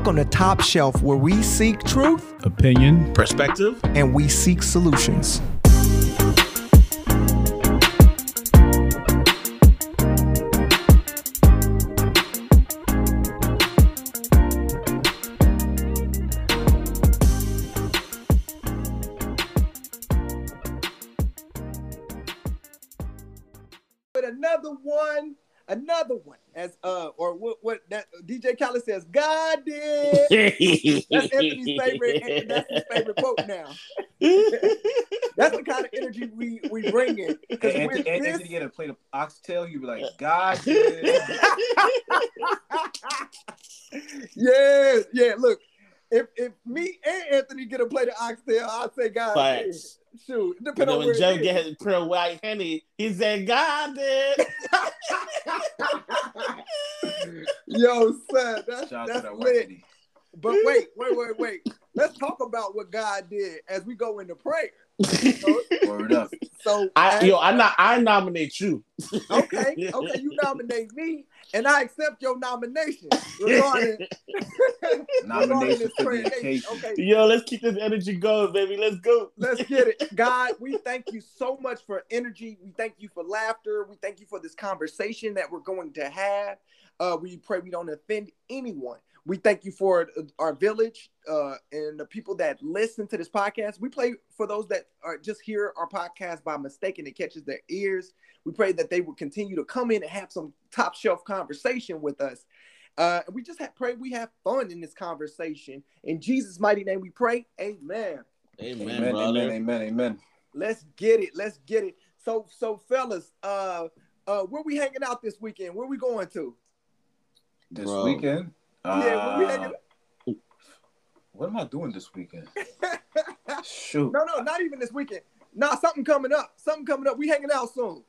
Welcome to Top Shelf, where we seek truth, opinion, perspective, and we seek solutions. With another one, another one. As uh, or what? What that DJ Khaled says, God did. That's Anthony's favorite. That's his favorite quote now. That's the kind of energy we we bring in. Because Anthony, with Anthony this, get a plate of oxtail, you'd be like, God did. yeah, yeah. Look, if if me and Anthony get a plate of oxtail, I'll say God did. Facts. Shoot, But depending then on when Joe it get is. his pearl white honey, he said, God did. Yo, son, that's Shout out to that's that lit. white But wait, wait, wait, wait. Let's talk about what God did as we go into prayer. Word up. So, I, as- yo, I, not, I nominate you. okay, okay, you nominate me, and I accept your nomination regarding, regarding this prayer. Okay, Yo, let's keep this energy going, baby. Let's go. let's get it. God, we thank you so much for energy. We thank you for laughter. We thank you for this conversation that we're going to have. Uh, we pray we don't offend anyone. We thank you for our village uh, and the people that listen to this podcast. We pray for those that are just hear our podcast by mistake and it catches their ears. We pray that they will continue to come in and have some top shelf conversation with us. Uh, and we just have, pray we have fun in this conversation. In Jesus' mighty name we pray. Amen. Amen, Amen, brother. amen, amen, amen. Let's get it. Let's get it. So, so fellas, uh, uh, where we hanging out this weekend? Where we going to? This Bro. weekend. Yeah, uh, hanging? what am I doing this weekend? Shoot. No, no, not even this weekend. Nah, something coming up. Something coming up. We hanging out soon.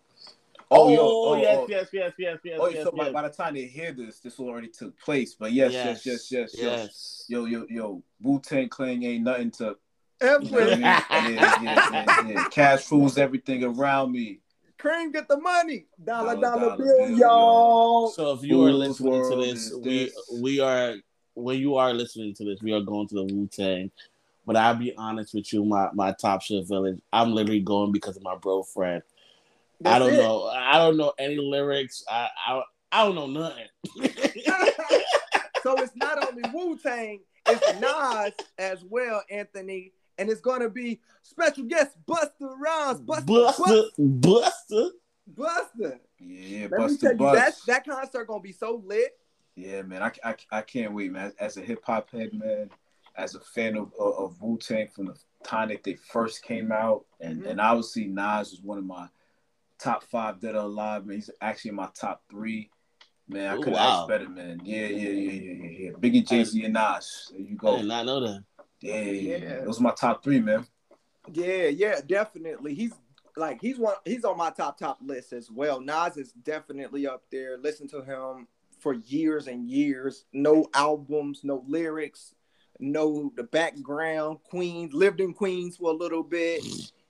Oh, yo, oh, yes, oh. yes, yes, yes, yes, Oh, yes, so by, yes. by the time they hear this, this already took place. But yes, yes, yes, yes, yes. yes. Yo, yo, yo, Wu Tang Clan ain't nothing to. F You know I mean? yeah, yeah, yeah, yeah. Cash rules everything around me. Cream, get the money. Dollar, Dollar, dollar, dollar bill, bill, y'all. So if you are listening to this, we this. we are when you are listening to this, we are going to the Wu Tang. But I'll be honest with you, my my top shit village. I'm literally going because of my bro Fred. I don't it. know. I don't know any lyrics. I I, I don't know nothing. so it's not only Wu Tang, it's Nas as well, Anthony, and it's gonna be special guest Busta Rhymes, Buster, Buster, Buster. Buster. Yeah, Let me Buster tell you, Bust. that that concert gonna be so lit. Yeah, man, I, I, I can't wait, man. As a hip hop head, man, as a fan of of, of Wu Tang from the time that they first came out, and Mhm. and obviously Nas was one of my top five that are alive, man. He's actually in my top three. Man, I Ooh, could wow. ask better, man. Yeah, yeah, yeah, yeah, yeah, yeah. Biggie, Jay Z, and Nas. There you I go. did not know that. Yeah, yeah. Those are my top three, man. Yeah, yeah, definitely. He's like he's one. He's on my top top list as well. Nas is definitely up there. Listen to him for years and years. No albums, no lyrics, no the background. Queens lived in Queens for a little bit.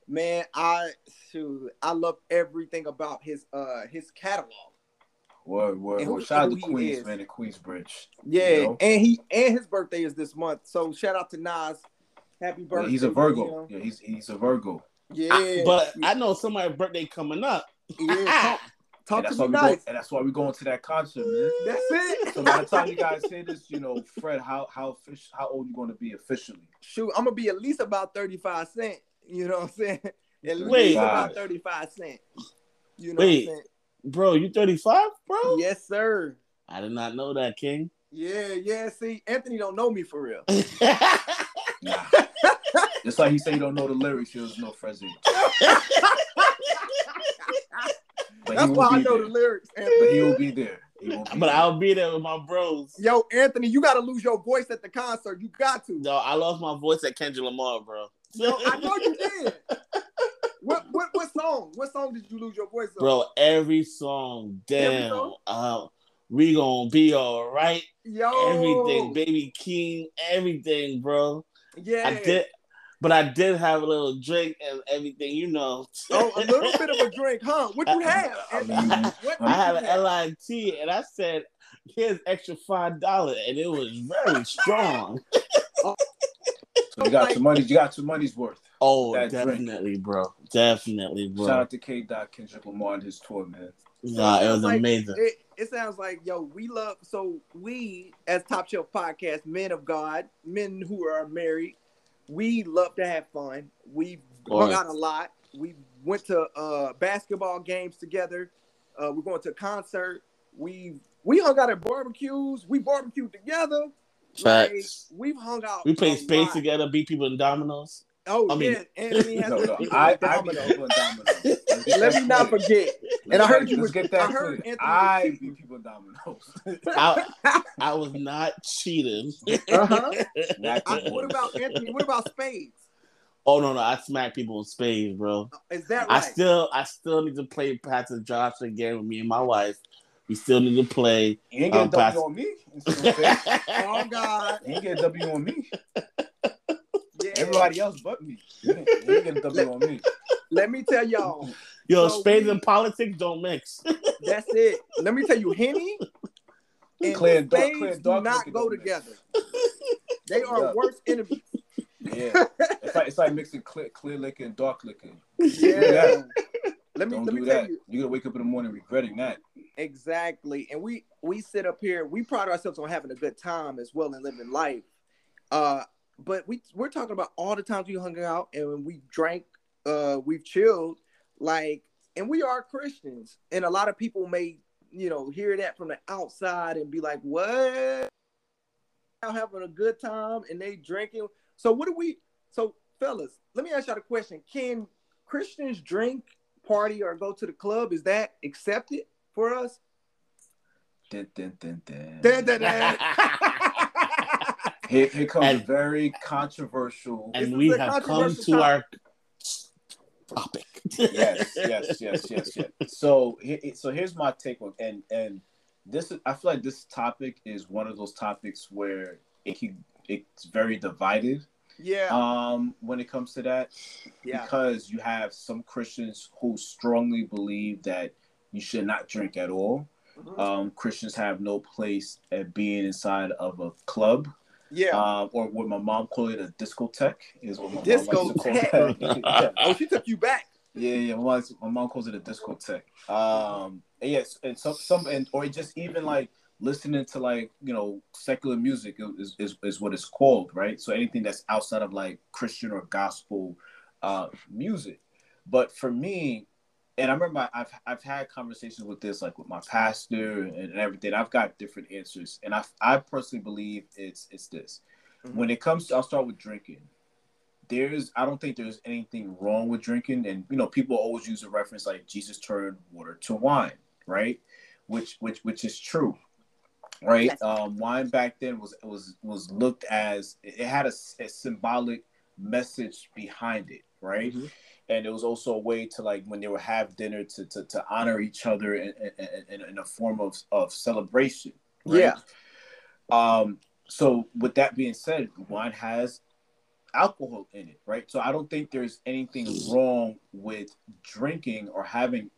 Man, I shoot, I love everything about his uh his catalog. Word, word, word. Shout out to Queens, is. man, and Queensbridge. Yeah, You know? and he and his birthday is this month. So shout out to Nas. Happy Yeah, birthday. he's a to Virgo. him. Yeah, he's he's a Virgo. Yeah, I- but I know somebody's birthday coming up. yeah, talk, talk and to that's me why we nice. go, and that's why we're going to that concert, man. That's it. So by the time you guys hear this, you know, Fred, how how fish, how old you going to be officially? shoot, I'm gonna be at least about 35 cent. You know what I'm saying? At least Wait. about 35 cent. You know Wait. what I'm Bro, you 35, bro? Yes, sir. I did not know that, King. Yeah, yeah. See, Anthony don't know me for real. Nah. Just like he say he don't know the lyrics, he doesn't know Fred's That's why I know there. the lyrics, But he will be there. Will be but there. I'll be there with my bros. Yo, Anthony, you gotta lose your voice at the concert. You got to. No, I lost my voice at Kendrick Lamar, bro. Yo, I know you did. What what what song? What song did you lose your voice on? Bro, every song, Every damn. song? Uh, we gonna be all right. Yo, Everything, baby King, everything, bro. Yeah, I did. but I did have a little drink and everything, you know. Oh, a little bit of a drink, huh? What you have? I Anthony? What I had an? LIT and I said, here's extra five dollars, and it was very strong. So you got your money. You got your money's worth. Oh, That drink. definitely, bro. Definitely, bro. Shout out to K. Dot Kendrick Lamar and his tour, man. Nah, it was Like, amazing. It, it sounds like yo, we love so we as Top Shelf Podcast, men of God, men who are married, we love to have fun. We hung out a lot. We went to uh, basketball games together. Uh, we're going to a concert. We we hung out at barbecues. We barbecued together. Like, Facts. we've hung out. We played space lot. together, beat people in dominoes. Oh I mean- yeah, Anthony has No, no, I, with I be dominoes. people in. Let's Let me not forget. And I heard you let's was- get that I heard. Anthony I cheating. beat people in dominoes. I, I was not cheating. Uh-huh. Not I- what about Anthony? What about spades? oh no, no, I smack people in spades, bro. Is that right? I still, I still need to play Pastor Josh again with me and my wife. We still need to play. You ain't get a Um, W pass- on me. You oh God. ain't get a W on me. Yeah. Everybody else but me. You ain't you ain't get a W on me. Let me tell y'all. Yo, So spades and politics don't mix. That's it. Let me tell you, Henny and Clear and dark- spades clear do dark not go together. They are Yeah. worst enemies. Yeah. It's like it's like mixing clear, clear liquor and dark liquor. Yeah. Let me Don't let do me tell that. you You're gonna wake up in the morning regretting that. exactly. And we we sit up here. We pride ourselves on having a good time as well and living life. Uh, but we we're talking about all the times we hung out and we drank. Uh, we've chilled. Like, and we are Christians. And a lot of people may you know hear that from the outside and be like, "What?" Out having a good time and they drinking. So what do we? So fellas, let me ask y'all a question: Can Christians drink, party, or go to the club? Is that accepted for us? Dun, dun, dun, dun. Dun, dun, dun. Here, here comes And- a very controversial. And we have come controversial to our topic. yes, yes, yes, yes, yes. So, so here's my take on and and this is I feel like this topic is one of those topics where it can it's very divided Yeah, um when it comes to that yeah, because you have some Christians who strongly believe that you should not drink at all. Mhm. Um, Christians have no place at being inside of a club, yeah. um, or what my mom called it a discotheque is what my mom likes to call Discotheque. that. oh, she took you back. Yeah, yeah. My mom, my mom calls it a discotheque. Um, and yes, and some, some, and or just even like listening to like you know secular music is, is is what it's called, right? So anything that's outside of like Christian or gospel uh, music. But for me, and I remember I've I've had conversations with this like with my pastor and, everything. I've got different answers, and I I personally believe it's it's this. Mhm. When it comes to, I'll start with drinking there's I don't think there's anything wrong with drinking, and you know people always use a reference like Jesus turned water to wine, right? Which which which is true, right? Yes. Um, wine back then was was was looked as it had a, a symbolic message behind it, right? Mhm. And it was also a way to like when they would have dinner to to, to honor each other in, in, in, a form of of celebration, right? Yeah. Um, so with that being said, wine has alcohol in it, right? So I don't think there's anything wrong with drinking or having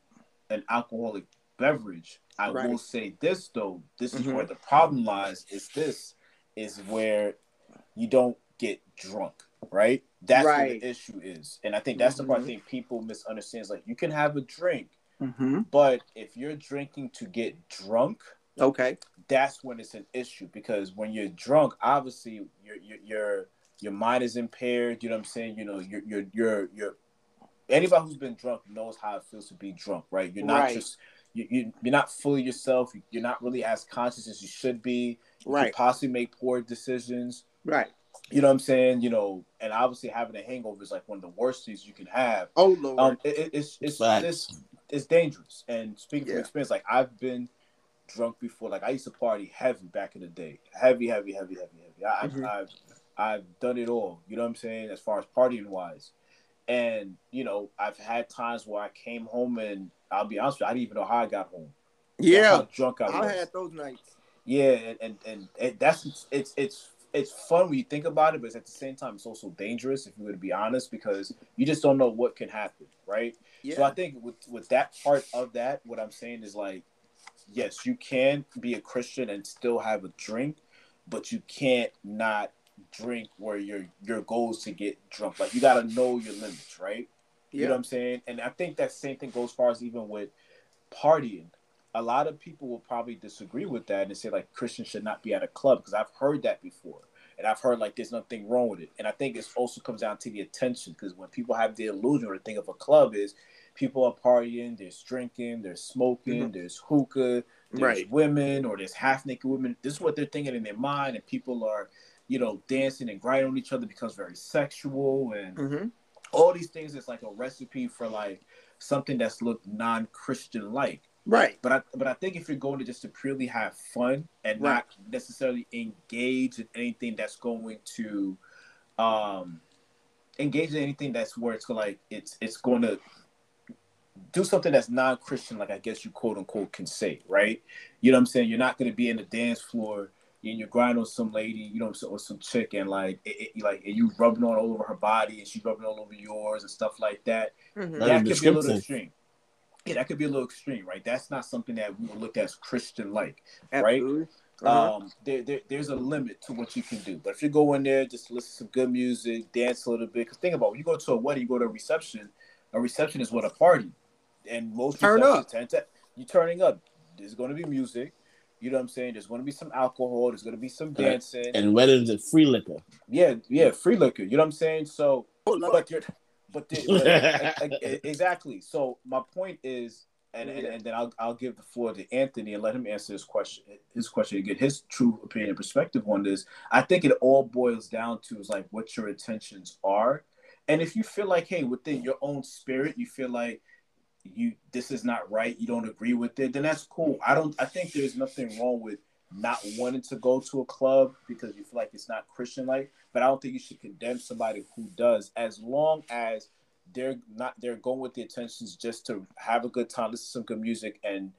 an alcoholic beverage. I Right. will say this though, this is Mhm. where the problem lies, is this is where you don't get drunk, right? That's Right. the issue is. And I think that's the part I Mhm. think people misunderstand. Is like you can have a drink, Mm-hmm. but if you're drinking to get drunk, Okay. that's when it's an issue because when you're drunk, obviously your your your your mind is impaired. You know what I'm saying? You know, you're you're you're, you're anybody who's been drunk knows how it feels to be drunk, right? You're not Right. just you, you you're not fully yourself. You're not really as conscious as you should be. You Right. possibly make poor decisions. Right. You know what I'm saying? You know, and obviously having a hangover is like one of the worst things you can have. Oh Lord. Um, it, it- it's it's Facts. it's, it's dangerous. And speaking from experience, like I've been drunk before. Like I used to party heavy back in the day, heavy, heavy, heavy, heavy, heavy. I, Mhm. I've I've done it all. You know what I'm saying? As far as partying wise, and you know I've had times where I came home and I'll be honest with you, I didn't even know how I got home. Yeah. how drunk I was. I had those nights. Yeah, and, and and and that's it's it's it's fun when you think about it, but at the same time, it's also dangerous if you were to be honest, because you just don't know what can happen, right? Yeah. So I think with with that part of that, what I'm saying is like, yes, you can be a Christian and still have a drink, but you can't not drink where your your goal is to get drunk. Like you got to know your limits, right? You know what I'm saying? And I think that same thing goes far as even with partying. A lot of people will probably disagree with that and say like Christians should not be at a club because I've heard that before. And I've heard like there's nothing wrong with it. And I think it also comes down to the attention because when people have the illusion or think of a club is people are partying, there's drinking, there's smoking, Mhm. there's hookah, there's Right. women or there's half naked women. This is what they're thinking in their mind, and people are, you know, dancing and grinding on each other becomes very sexual and hmm all these things is like a recipe for like something that's looked non-Christian like. Right. But I but I think if you're going to just to purely have fun and Right. not necessarily engage in anything that's going to um engage in anything that's where it's like it's it's going to do something that's non-Christian, like I guess you quote unquote can say, right? You know what I'm saying? You're not going to be in the dance floor and you're grinding on some lady, you know, or some chick, and like, it, it, like, and you rubbing on all over her body, and she's rubbing all over yours and stuff like that. Mhm. Right. That could be a little extreme. Yeah, that could be a little extreme, right? That's not something that we would look at as Christian-like. Absolutely. Uh-huh. Um, there, there, there's a limit to what you can do. But if you go in there, just listen to some good music, dance a little bit. Because think about it, when you go to a wedding, you go to a reception. A reception is what a party, and most Turn receptions up. tend to you're turning up. There's going to be music. You know what I'm saying? There's going to be some alcohol. There's going to be some Right. dancing. And weddings are free liquor. yeah, yeah, free liquor. You know what I'm saying? So, but you're, but, the, but e- e- exactly. So my point is, and, and, and then I'll I'll give the floor to Anthony and let him answer his question. His question to get his true opinion and perspective on this. I think it all boils down to is like what your intentions are, and if you feel like, hey, within your own spirit, you feel like you this is not right, you don't agree with it, then that's cool. I don't. I think there's nothing wrong with not wanting to go to a club because you feel like it's not Christian like, but I don't think you should condemn somebody who does as long as they're not they're going with the intentions just to have a good time, listen to some good music and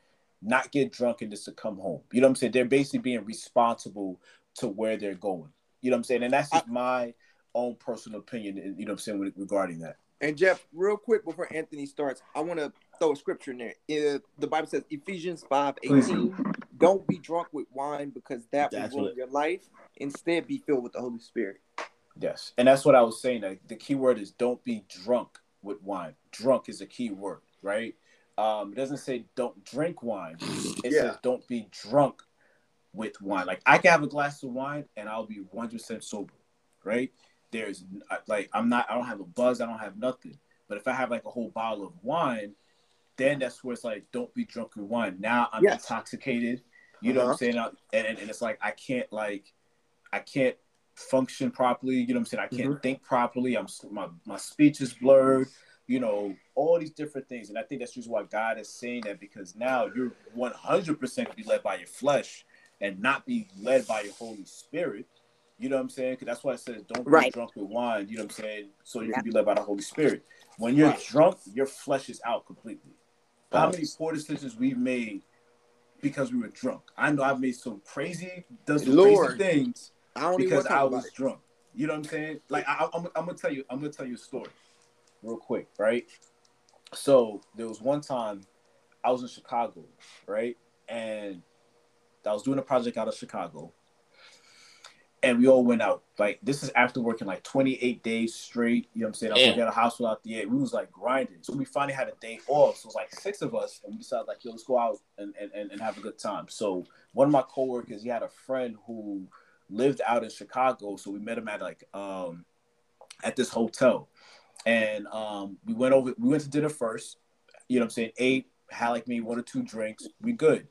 not get drunk and just to come home. You know what I'm saying? They're basically being responsible to where they're going. You know what I'm saying? And that's just my own personal opinion, you know what I'm saying, with- regarding that. And Jeff, real quick before Anthony starts, I want to throw a scripture in there. Uh, the Bible says Ephesians 5 18, don't be drunk with wine because that will ruin what- your life. Instead, be filled with the Holy Spirit. Yes, and that's what I was saying. Like, the key word is don't be drunk with wine. Drunk is a key word, right? Um, it doesn't say don't drink wine. It Yeah. says don't be drunk with wine. Like I can have a glass of wine and I'll be one percent sober, right? There's like I'm not. I don't have a buzz. I don't have nothing. But if I have like a whole bottle of wine, then that's where it's like don't be drunk with wine. Now I'm Yes. intoxicated. You know what I'm Uh-huh. saying? And, and and it's like I can't like I can't function properly. You know what I'm saying? I can't think properly. I'm my my speech is blurred. You know all these different things, and I think that's just why God is saying that because now you're 100 percent gonna be led by your flesh and not be led by your Holy Spirit. You know what I'm saying? Because that's why it says don't be Right. drunk with wine. You know what I'm saying? So you Yeah. can be led by the Holy Spirit. When you're Right. drunk, your flesh is out completely. How many poor decisions we've made because we were drunk? I know I've made some crazy, done some Lord. crazy things I because I was drunk. You know what I'm saying? Like I, I'm, I'm gonna tell you, I'm gonna tell you a story, real quick, right? So there was one time I was in Chicago, right, and I was doing a project out of Chicago, and we all went out. Like this is after working like 28 days straight. You know what I'm saying? I was at a hospital out the We was like grinding. So we finally had a day off. So it was like six of us, and we decided like, yo, let's go out and, and, and- have a good time. So one of my coworkers, he had a friend who lived out in Chicago. So we met him at like um at this hotel. And um we went over we went to dinner first, you know what I'm saying, ate, had like maybe one or two drinks, we good.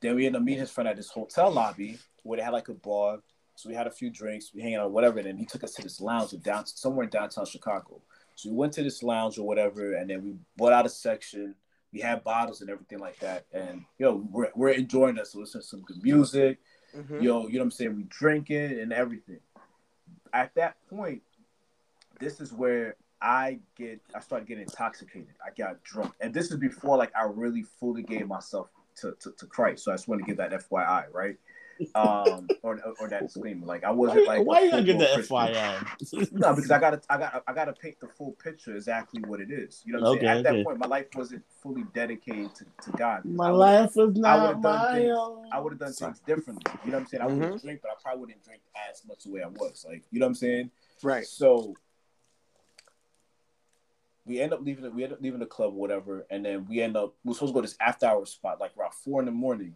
Then we ended up meeting his friend at this hotel lobby where they had like a bar. So we had a few drinks, we hanging out, whatever. And then he took us to this lounge down somewhere in downtown Chicago. So we went to this lounge or whatever, and then we bought out a section. We had bottles and everything like that. And yo, we're, we're enjoying this. So listen to some good music. Mhm. Yo, you know what I'm saying? We drinking and everything. At that point, this is where I get I started getting intoxicated. I got drunk. And this is before like I really fully gave myself to, to, to Christ. So I just want to give that FYI, right? Um, or or that disclaimer. Like I wasn't like why a you gotta get the Christian. FYI? No, because I gotta, I got, I gotta paint the full picture exactly what it is. You know, what I'm saying? Okay, At that point, my life wasn't fully dedicated to, to God. My life is not done my things- own. I would have done things differently. You know what I'm saying? I would Mhm. drink, but I probably wouldn't drink as much the way I was. Like, you know what I'm saying? Right. So we end up leaving it. We end up leaving the club or whatever, and then we end up. We are supposed to go to this after hour spot like around four in the morning.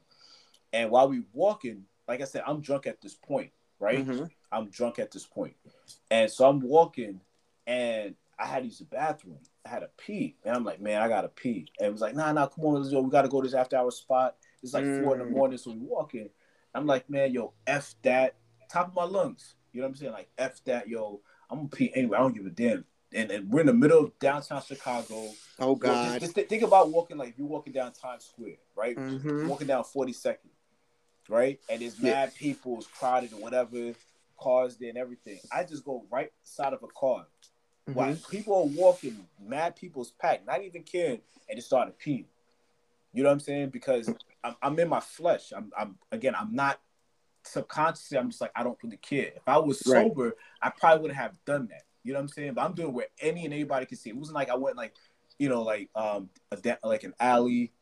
And while we walking, like I said, I'm drunk at this point, right? Mhm. I'm drunk at this point, and so I'm walking, and I had to use the bathroom. I had to pee, and I'm like, man, I gotta pee. And it was like, nah, nah, come on, let's go. We gotta go to this after hour spot. It's like four in the Mm. morning, so we walking. I'm like, man, yo, f that, top of my lungs. You know what I'm saying? Like f that, yo. I'm gonna pee anyway. I don't give a damn. And, and we're in the middle of downtown Chicago. Oh Yo, God. Just, just thi- think about walking like if you're walking down Times Square, right? Mhm. Walking down 42nd, right? And there's Yeah. mad people, it's crowded and whatever, cars there and everything. I just go right side of a car. While Mhm. people are walking, mad people's packed, not even caring, and it started peeing. You know what I'm saying? Because I'm, I'm in my flesh. I'm, I'm again, I'm not subconsciously. I'm just like I don't really care. If I was Right. sober, I probably wouldn't have done that. You know what I'm saying? But I'm doing where any and everybody can see. It wasn't like I went like, you know, like um a da- like an alley.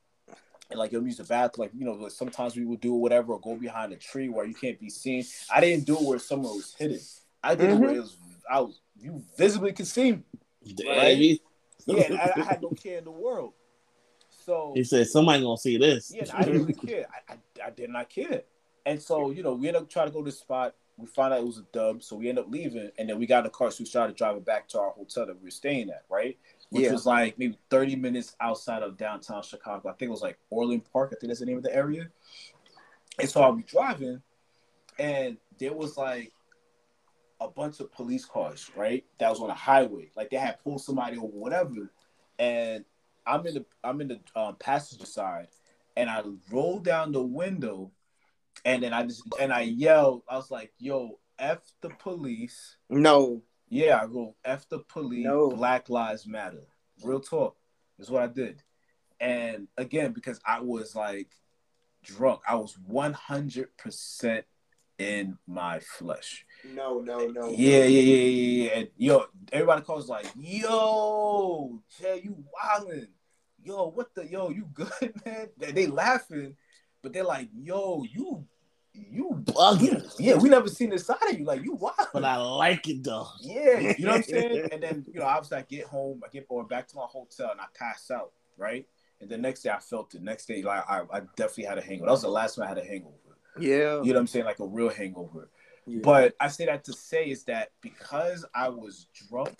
And like you'll use the bathroom, like you know, like sometimes we would do whatever or go behind a tree where you can't be seen. I didn't do it where someone was hidden. I did it where mm-hmm. it was I was you visibly could see me. Baby. Yeah, I, I had no care in the world. So He said somebody gonna see this. yeah, I didn't really care. I, I, I did not care. And so, you know, we ended up trying to go to the spot. We found out it was a dub, so we ended up leaving. And then we got in the car, so we started driving back to our hotel that we were staying at, right? Which Yeah. was like maybe 30 minutes outside of downtown Chicago. I think it was like Orland Park. I think that's the name of the area. And so I'll be driving, and there was like a bunch of police cars, right? That was on a highway. Like they had pulled somebody over, whatever. And I'm in the I'm in the um, passenger side, and I roll down the window, and then I just and I yelled. I was like, "Yo, f the police!" No. Yeah, I go f the police. No. Black lives matter. Real talk is what I did. And again, because I was like drunk, I was one hundred percent in my flesh. No. No. No. Yeah, yeah, yeah, yeah, yeah. And yo, everybody calls like, yo, Jay, you wildin'. Yo, what the yo, you good, man? They, they laughing, but they're like, yo, you you Bugging. Yeah, we never seen this side of you. Like you wild. But I like it though. Yeah, you know what I'm saying? And then, you know, obviously I get home, I get or back to my hotel and I pass out, right? And the next day I felt it. Next day, like I, I definitely had a hangover. That was the last time I had a hangover. Yeah. You know what I'm saying? Like a real hangover. Yeah. But I say that to say is that because I was drunk,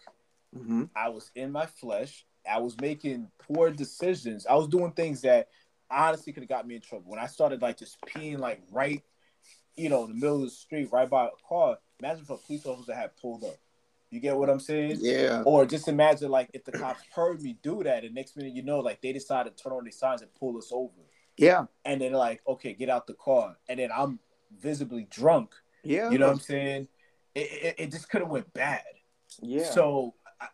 Mhm. I was in my flesh, I was making poor decisions. I was doing things that honestly could have got me in trouble. When I started like just peeing like right, you know, in the middle of the street, right by a car. Imagine if a police officer had pulled up. You get what I'm saying? Yeah. Or just imagine like if the cops heard me do that, and next minute you know, like they decided to turn on their signs and pull us over, Yeah. and then like, okay, get out the car, and then I'm visibly drunk. Yeah. You know what I'm saying? It, it, it just could have went bad. Yeah. So I,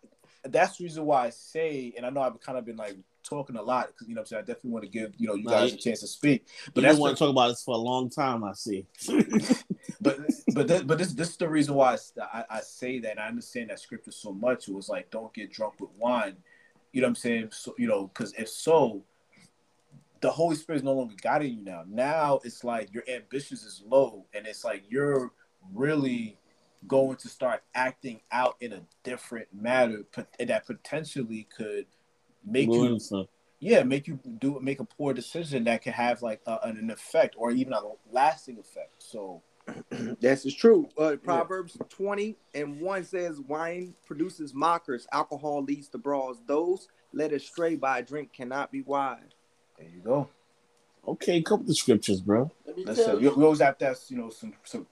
that's the reason why I say, and I know I've kind of been like talking a lot because you know what I'm saying I definitely want to give you know you guys a chance to speak. But that's want to talk about this for a long time. I see. but but this, but this this is the reason why I say that. And I understand that scripture so much. It was like don't get drunk with wine. You know what I'm saying? So you know because if so, the Holy Spirit is no longer guiding you now. Now it's like your ambitions is low, and it's like you're really going to start acting out in a different manner that potentially could make you Ruin stuff. yeah make you do make a poor decision that can have like a, an effect or even a lasting effect so This is true. Uh, Proverbs 20 and 1 says, Wine produces mockers, alcohol leads to brawls. Those led astray by a drink cannot be wise. there you go Okay, couple the scriptures, bro. listen we, we always have to have you know some some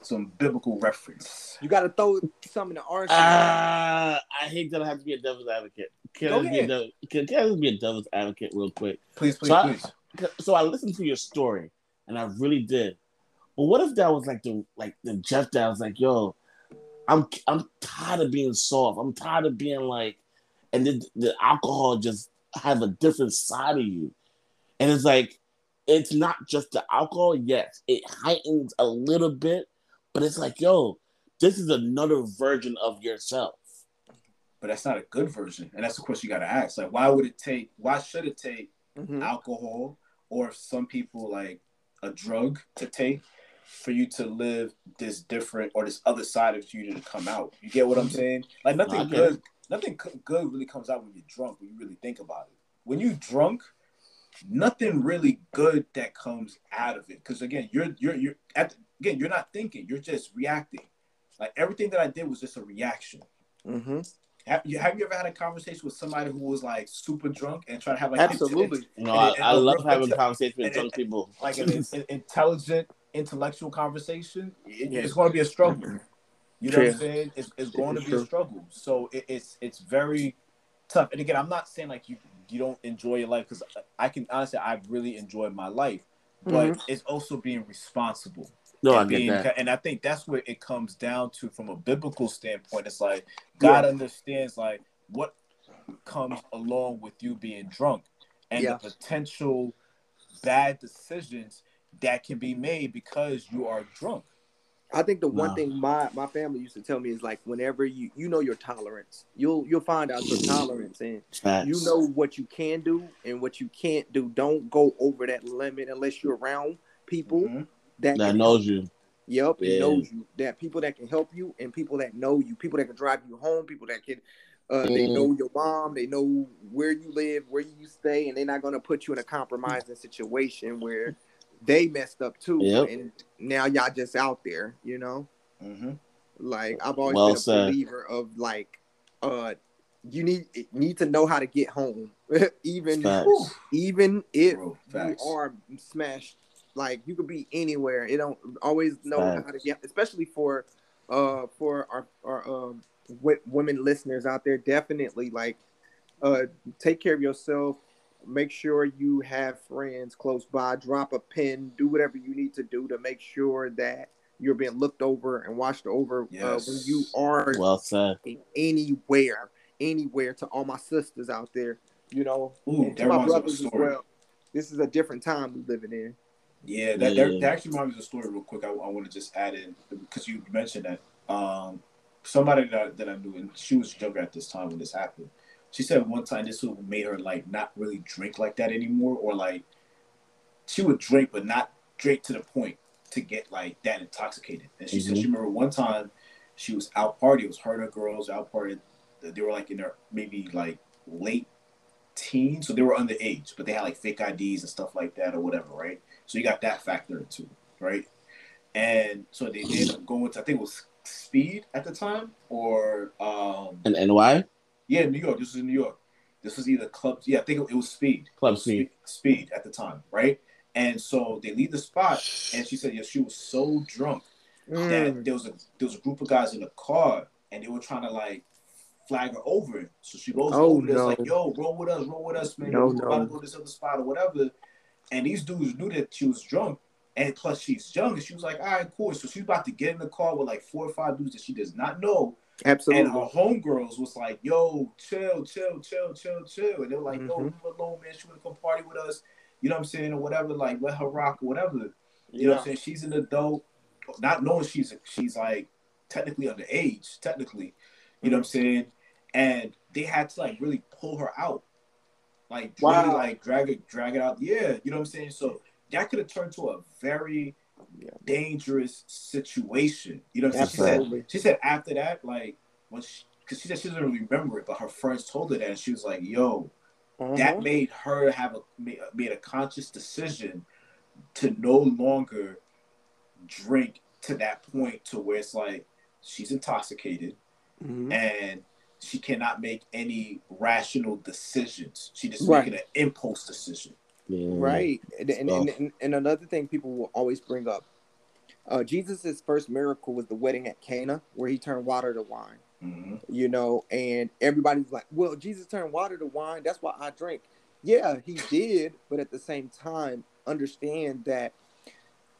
some biblical reference You got to throw some in the arsenal. Ah, I hate that I have to be a devil's advocate. Can I, be a can, can I just be a devil's advocate real quick? please please So I- please So I listened to your story, and I really did. But what if that was like the like the Jeff that was like, yo, I'm I'm tired of being soft. I'm tired of being like, and then the alcohol just have a different side of you, and it's like it's not just the alcohol. Yes, it heightens a little bit, but it's like, yo, this is another version of yourself. But that's not a good version, and that's the question you got to ask. Like, why would it take? Why should it take Mhm. alcohol or some people like a drug to take for you to live this different or this other side of you to come out? You get what I'm saying? Like nothing good. Nothing good really comes out when you're drunk. When you really think about it, when you're drunk, nothing really good that comes out of it. Because again, you're you're you're at again you're not thinking. You're just reacting. Like everything that I did was just a reaction. Mhm. Have you, have you ever had a conversation with somebody who was like super drunk and try to have like Absolutely. You know, And- I, and I a love having conversations with and- drunk people. like an, an intelligent intellectual conversation, Yeah. it's going to be a struggle. Mm-hmm. You know what I'm saying? It's, it's going to It's be a struggle. So it, it's it's very tough. And again, I'm not saying like you you don't enjoy your life because I can honestly I really enjoyed my life, but mm-hmm. it's also being responsible. No, I and get that. and I think that's where it comes down to from a biblical standpoint. It's like God understands like what comes along with you being drunk and Yeah. the potential bad decisions that can be made because you are drunk. I think the one thing my my family used to tell me is like whenever you you know your tolerance, you'll you'll find out your tolerance and Facts. you know what you can do and what you can't do. Don't go over that limit unless you're around people Mhm. That, that can knows you. Yep, it Yeah. knows you. That people that can help you and people that know you, people that can drive you home, people that can uh, they Mhm. know your mom, they know where you live, where you stay, and they're not gonna put you in a compromising situation where they messed up too. Yep. And now y'all just out there, you know? Mhm. Like I've always Well been a said. believer of like uh you need need to know how to get home. even Facts. even if Bro, you are smashed like you could be anywhere. It don't always know Facts. how to get especially for uh for our our um w- women listeners out there definitely like uh take care of yourself. Make sure you have friends close by. Drop a pin. Do whatever you need to do to make sure that you're being looked over and watched over uh, when you are Well said. anywhere anywhere to all my sisters out there you know Ooh, to my reminds me of a brothers as well. This is a different time we're living in Yeah, that, Yeah. that, that actually reminds me of a story real quick. I, I want to just add in because you mentioned that um, somebody that I, that I knew, and she was younger at this time when this happened. She said one time this would made her like not really drink like that anymore, or like she would drink but not drink to the point to get like that intoxicated. And she said Mhm. she remember one time she was out partying. It was her and her girls out partying. They were like in their maybe like late teens, so they were underage, but they had like fake IDs and stuff like that or whatever, right? So you got that factor too, right? And so they ended up going to I think it was Speed at the time or um And and why? yeah, New York. This was in New York. This was either club. Yeah, I think it, it was Speed. Club It Speed. Speed at the time, right? And so they leave the spot, and she said, yeah, she was so drunk Mm. that there was a there was a group of guys in the car, and they were trying to like flag her over. So she goes Oh, over there, no. like, "Yo, roll with us, roll with us, man. No, We're about no. to go to this other spot or whatever." And these dudes knew that she was drunk, and plus she's young, and she was like, "All right, cool." So she's about to get in the car with like four or five dudes that she does not know, absolutely and her homegirls was like, "Yo, chill, chill, chill, chill, chill," and they were like, "Yo, Mhm. leave her alone, man. She want to come party with us." You know what I'm saying, or whatever. Like, let her rock or whatever. You know what I'm saying? She's an adult, not knowing she's a, she's like technically underage, technically. You know what I'm saying? And they had to like really pull her out. Like really like drag it drag it out. Yeah, you know what I'm saying? So that could have turned to a very Yeah. dangerous situation. You know what I'm saying? She said she said after that, like when she because she said she doesn't really remember it, but her friends told her that and she was like, yo, Uh-huh. that made her have a made, a conscious decision to no longer drink to that point to where it's like she's intoxicated Mhm. and she cannot make any rational decisions. She just Right. making an impulse decision. Yeah. Right. And, and, and, and, and another thing people will always bring up uh, Jesus' first miracle was the wedding at Cana, where he turned water to wine. Mm-hmm. You know, and everybody's like, well, Jesus turned water to wine. That's why I drink. Yeah, he did. But at the same time, understand that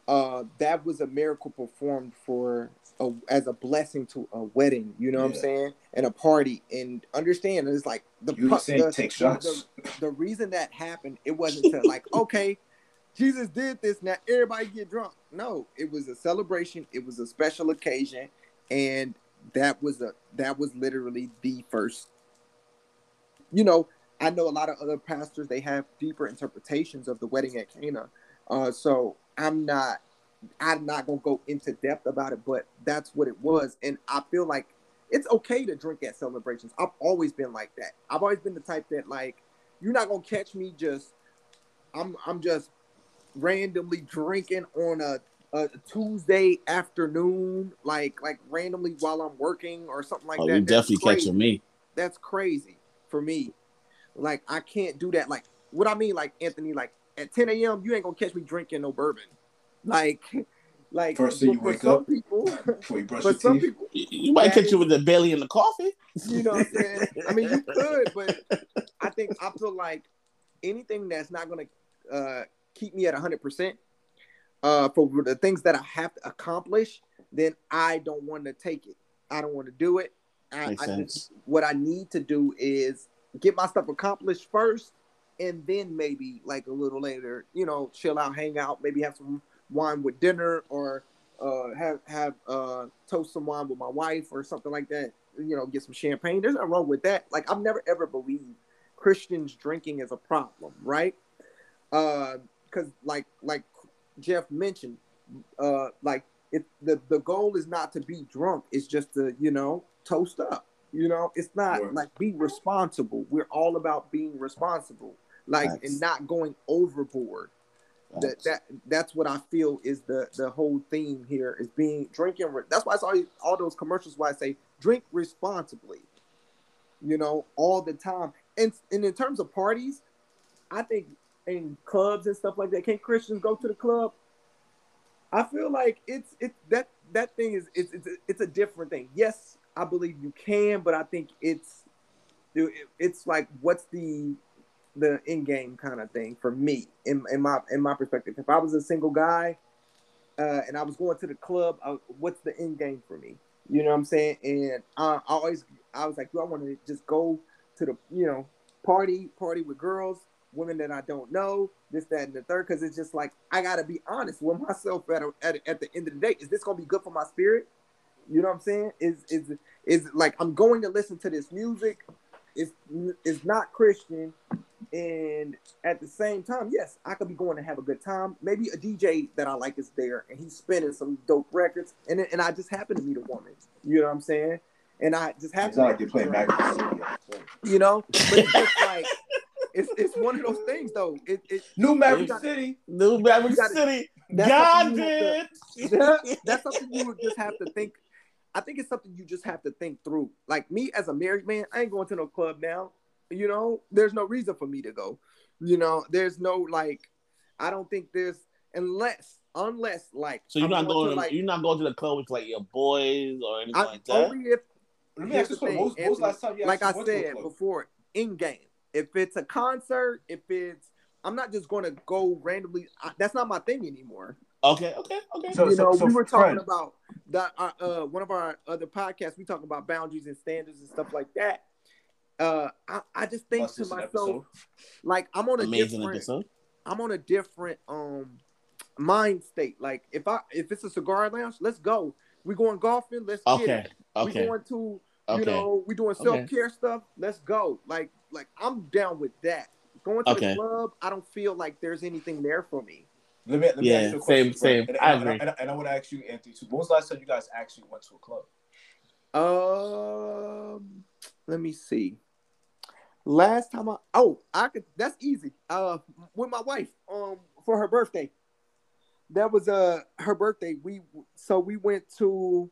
uh, that was a miracle performed for a, as a blessing to a wedding. You know what I'm saying? And a party. And understand it's like the You the- take the- shots. the- the reason that happened, it wasn't to like, okay, Jesus did this. Now everybody get drunk. No, it was a celebration. It was a special occasion, and that was a that was literally the first. You know, I know a lot of other pastors they have deeper interpretations of the wedding at Cana, uh, so I'm not I'm not gonna go into depth about it, but that's what it was, and I feel like it's okay to drink at celebrations. I've always been like that. I've always been the type that like you're not gonna catch me just I'm I'm just randomly drinking on a, a Tuesday afternoon, like like randomly while I'm working or something like oh, that. you definitely crazy. catching me. That's crazy for me. Like I can't do that. Like what I mean, like Anthony, like at 10 a.m. you ain't gonna catch me drinking no bourbon. Like like First thing you for wake up, people, Before you brush your teeth. people, You, you might catch you with the belly and the coffee. you know what I'm saying? I mean, you could, but I think I feel like anything that's not going to uh, keep me at 100% uh, for the things that I have to accomplish, then I don't want to take it. I don't want to do it. I, Makes I sense. just, what I need to do is get my stuff accomplished first, and then maybe like a little later, you know, chill out, hang out, maybe have some wine with dinner, or uh, have have uh, toast some wine with my wife or something like that. You know, get some champagne. There's nothing wrong with that. Like I've never ever believed Christians drinking is a problem, right? Because like like Jeff mentioned, uh, like it the the goal is not to be drunk. It's just to you know toast up. You know, it's not Right. like be responsible. We're all about being responsible, like Facts. and not going overboard that that that's what I feel is the the whole theme here is being drinking. That's why it's all all those commercials why I say drink responsibly. You know, all the time. And and in terms of parties, I think in clubs and stuff like that, can Christians go to the club? I feel like it's it's that that thing is it's it's a, it's a different thing. Yes, I believe you can, but I think it's it's like what's the the in game kind of thing for me in, in my in my perspective. If I was a single guy uh, and I was going to the club, I, what's the end game for me? You know what I'm saying? And I, I always I was like, do I want to just go to the you know party party with girls, women that I don't know, this that and the third? Because it's just like I gotta be honest with myself at, a, at at the end of the day. Is this gonna be good for my spirit? You know what I'm saying? Is is is like I'm going to listen to this music. It's it's not Christian, and at the same time, yes, I could be going to have a good time. Maybe a DJ that I like is there, and he's spinning some dope records, and and I just happen to meet a woman. You know what I'm saying? And I just happen It's not like to they're playing Magic City. you know, but it's just like it's it's one of those things though. It it New Maverick gotta- City. New Maverick gotta- City. God something you have did. that- that's something you would just have to think. I think it's something you just have to think through. Like me as a married man, I ain't going to no club now. You know, there's no reason for me to go. You know, there's no like, I don't think there's unless unless like. So you're I'm not going. to, To, like you're not going to the club with like your boys or anything I, like that. only if Let me Here's ask you the thing, When was- when was the last time you like I actually went to a said before, in game. If it's a concert, if it's, I'm not just going to go randomly. I, that's not my thing anymore. Okay, okay, okay. So- you know, so we were talking friend. about that. Uh, uh, one of our other podcasts, we talk about boundaries and standards and stuff like that. Uh, I, I just think Must to myself, episode. like I'm on a Amazing different, episode. I'm on a different um mind state. Like if I if it's a cigar lounge, let's go. We going golfing, let's get Okay, it. We okay, going to you okay. know, we doing self care stuff. Let's go. Like, like I'm down with that. Going to Okay. the club, I don't feel like there's anything there for me. Let me, let me Yeah, ask you a same, question. friend. same. And, I and, agree. And, and, and I want to ask you, Anthony, too. When was the last time you guys actually went to a club? Um, let me see. Last time I oh I could that's easy. Uh, with my wife um for her birthday. That was uh her birthday. We so we went to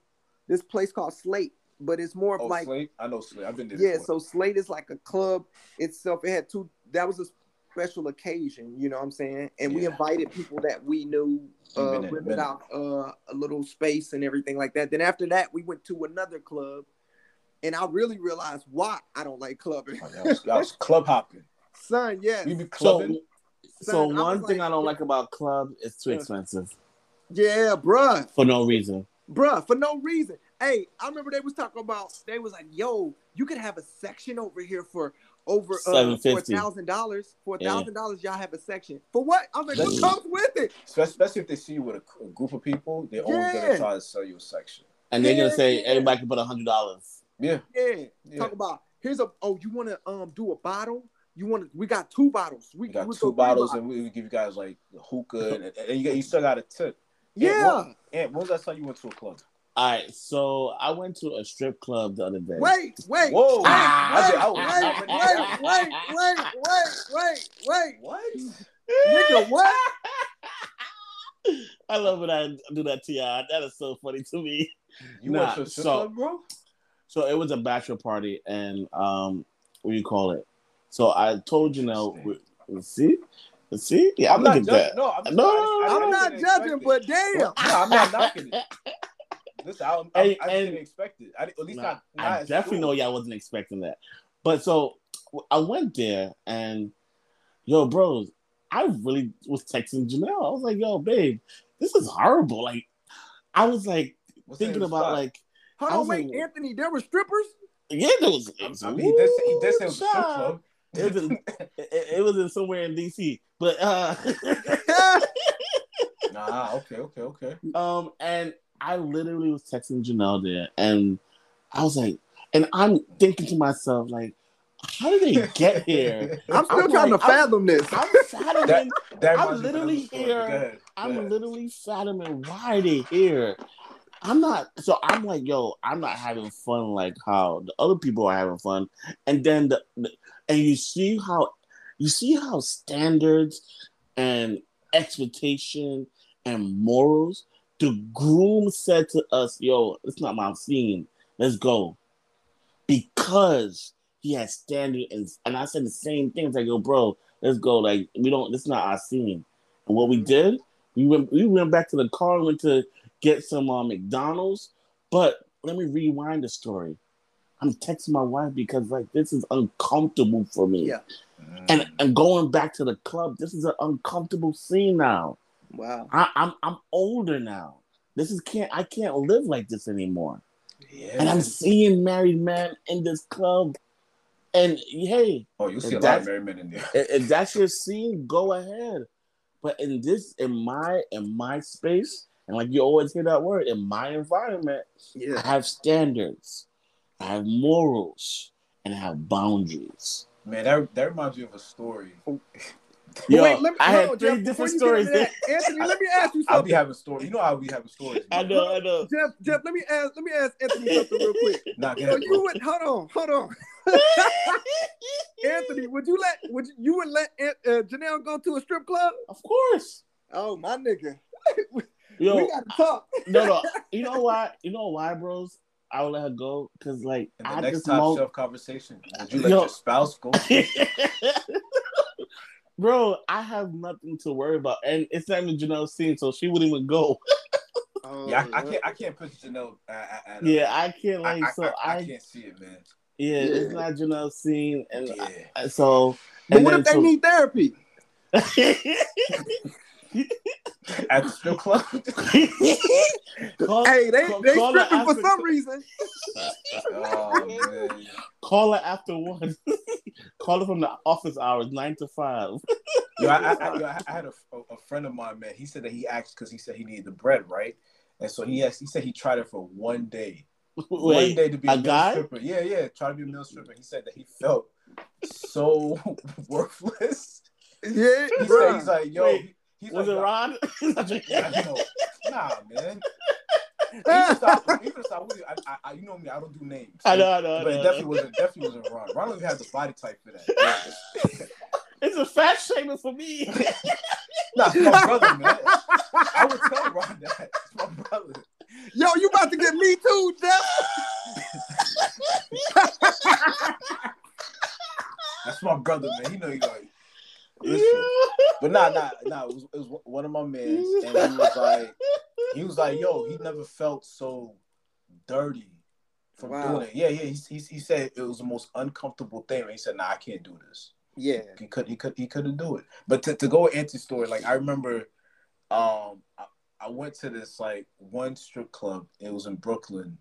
this place called Slate, but it's more of Oh, like Slate? I know Slate. I've been there. yeah. before. So Slate is like a club itself. It had two. That was a special occasion. You know what I'm saying? And we invited people that we knew. Uh, rented out uh, a little space and everything like that. Then after that, we went to another club, and I really realized why I don't like clubbing. Oh, that was, that was club hopping. Son, yes, We be So, clubbing. so Son, I one was thing like- I don't like about clubs is too expensive yeah, bruh. for no reason. Bruh, for no reason. Hey, I remember they was talking about they was like, yo, you could have a section over here for over uh, for a $750. thousand. For a Yeah. thousand dollars, y'all have a section. For what? I'm like, That's- what comes with it? Especially if they see you with a, a group of people, they're always gonna try to sell you a section. And they're Yeah, gonna say yeah. everybody can put a hundred dollars. Yeah, Yeah. Yeah. Talk about here's a oh, you wanna um do a bottle? You want to? We got two bottles. We, we got we two go bottles, and we, we give you guys like hookah, and, and you, you still got a tip. Yeah. what- And when was the last time you went to a club? All right, so I went to a strip club the other day. Wait, wait. Whoa! Wait, I wait, did- I was- wait, wait, wait, wait, wait, wait, wait. What? Nigga, what? I love when I do that to y'all. That is so funny to me. You Nah, went to a strip so- club, bro? So it was a bachelor party, and um, what do you call it? So I told you now. See, see, yeah, I'm I'm not looking judging. at No, I'm, No, I- no, I- I I'm didn't judging, but damn. No, I'm not knocking it. Listen, I, I, I, And- I and- didn't expect it. I, at least Nah, not. not I at definitely school. know y'all wasn't expecting that. But so I went there and yo, bros, I really was texting Janelle. I was like, yo, babe, this is horrible. Like, I was like What's thinking about spot? like, Hold I on, was wait, like- Anthony. There were strippers. yeah, there was. I mean, he did say, he it was a strip club. It was, in, it, it was in somewhere in DC, but uh, Nah, okay, okay, okay. um, and I literally was texting Janelle there, and I was like, and I'm thinking to myself like, how did they get here? I'm still I'm trying like- to fathom this. I'm fathoming. That- That I'm reminds me of another literally here. Go ahead, go I'm ahead. literally fathoming why are they here. I'm not so I'm like, yo, I'm not having fun like how the other people are having fun. And then the, the and you see how you see how standards and expectation and morals the groom said to us, yo, it's not my scene. Let's go. Because he has standard and, and I said the same thing. It's like, yo, bro, let's go. Like, we don't is not our scene. And what we did, we went we went back to the car went to get some uh, McDonald's. But let me rewind the story. I'm texting my wife because like this is uncomfortable for me. Yeah. And and going back to the club, this is an uncomfortable scene now. Wow. I, I'm I'm older now. This is can't I can't live like this anymore. yeah. And I'm seeing married men in this club. And hey, oh, you'll see a lot of married men in there. if, if that's your scene, go ahead. But in this, in my in my space, and like you always hear that word, in my environment, I have standards, I have morals, and I have boundaries. Man, that, that reminds me of a story. Yo, Wait, let me, I hold had three Jeff, different stories. that, Anthony, let me ask you something. I'll be something. having stories. You know how we having stories. I know, I know. Jeff, Jeff, let me ask, let me ask Anthony something real quick. Nah, go So ahead, you would hold on, hold on. Anthony, would you let would you, you would let Aunt- uh, Janelle go to a strip club? Of course. Oh my nigga, Yo, we gotta talk. no, no. You know why? You know why, bros? I would let her go because, like, In the at next this top moment, shelf conversation, would you let Yo. your spouse go? Bro, I have nothing to worry about, and it's not even Janelle's scene, so she wouldn't even go. Yeah, I, I can't. I can't put Janelle. At, at, Yeah, I can't like I, so. I, I, I can't see it, man. yeah, it's not Janelle's scene, and Yeah. I- so. But and what if they so- need therapy? At the strip club. call, Hey, they call- they call stripping for after- some reason. oh man. Call her after one. call her from the office hours, nine to five. Yo, I, I, I, yo, I had a, a friend of mine, man. He said that he asked because he said he needed the bread, right? And so he asked. He said he tried it for one day. one day to be a a, male guy? stripper. Yeah, yeah. Try to be a male stripper. He said that he felt so worthless. Yeah, He said he's like, yo. Wait, he- he's was like, it Ron? I. Nah, man. Even stop, even stop you. I, I, I, you know me. I don't do names. I know, I know, I But it know. definitely wasn't. Definitely wasn't Ron. Ron don't even have the body type for that. It's a fat shaming for me. nah, it's my brother, man. I would tell Ron that. It's my brother. Yo, you about to get me too, Jeff? That's my brother, man. He know you like. But nah, nah, nah. It was, it was one of my mans, and he was like, he was like, yo, he never felt so dirty from Wow. doing it. Yeah, yeah. He, he, he said it was the most uncomfortable thing. And he said, nah, I can't do this. Yeah. He could, he could, he couldn't do it. But to, to go with Auntie's story, like I remember, um, I, I went to this like one strip club. It was in Brooklyn.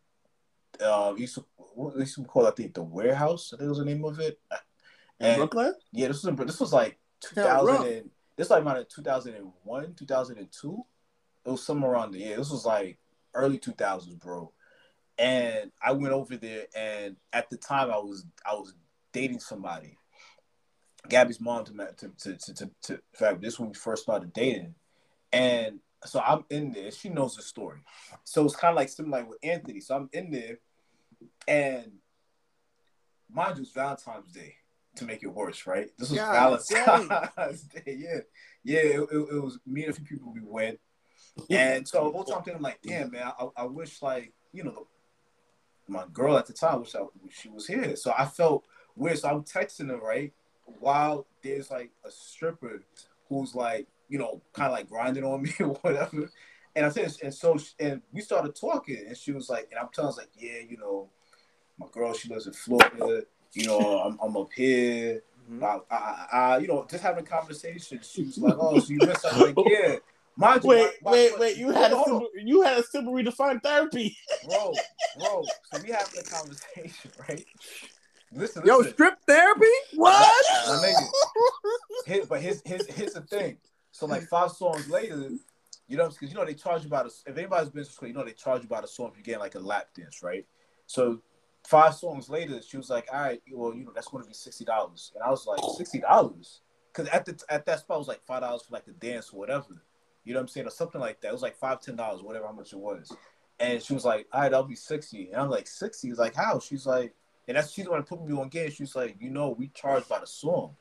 Uh, used to, what used to call, it, I think, the warehouse. I think was the name of it. In Brooklyn? Yeah, this was in, this was like 2000 and, this like about 2001, 2002. It was somewhere around the year. This was like early 2000s, bro. And I went over there, and at the time, I was I was dating somebody. Gabby's mom to to to to, to, to in fact, this when we first started dating, and so I'm in there. She knows the story, so it's kind of like similar like with Anthony. So I'm in there, and mind you, it's Valentine's Day to make it worse, right? This was God Valentine's Day. Yeah, yeah. It, it, it was me and a few people we went, and so the whole time I'm thinking like, damn man, I, I wish like you know the, my girl at the time, wish I wish she was here. So I felt weird. So I'm texting her right while there's like a stripper who's like you know kind of like grinding on me or whatever. And I said, and so she, and we started talking, and she was like, and I'm telling her like, yeah, you know, my girl, she lives in Florida. You know, I'm, I'm up here. Mhm. I, I, I, you know, just having conversations. She was like, "Oh, so you miss?" I was like, "Yeah." Mind you, Wait, my- my- wait, wait! You had a simple, you had a simple redefined therapy. bro, bro. So we having a conversation, right? Listen, Yo, strip therapy? What? My nigga. Here- but here's, here's here's the thing. So like five songs later, you know, because you know they charge you by the if anybody's been to school, you know they charge you by the song if you get like a lap dance, right? So five songs later, she was like, "All right, well, you know that's going to be sixty dollars," and I was like, 60 dollars," because at the at that spot it was like five dollars for like the dance or whatever, you know what I'm saying, or something like that. It was like five ten dollars, whatever how much it was, and she was like, "All right, that'll be 60 and I'm like, 60 Like how? She's like, and that's she's the one that put me on game. She's like, you know, we charge by the song.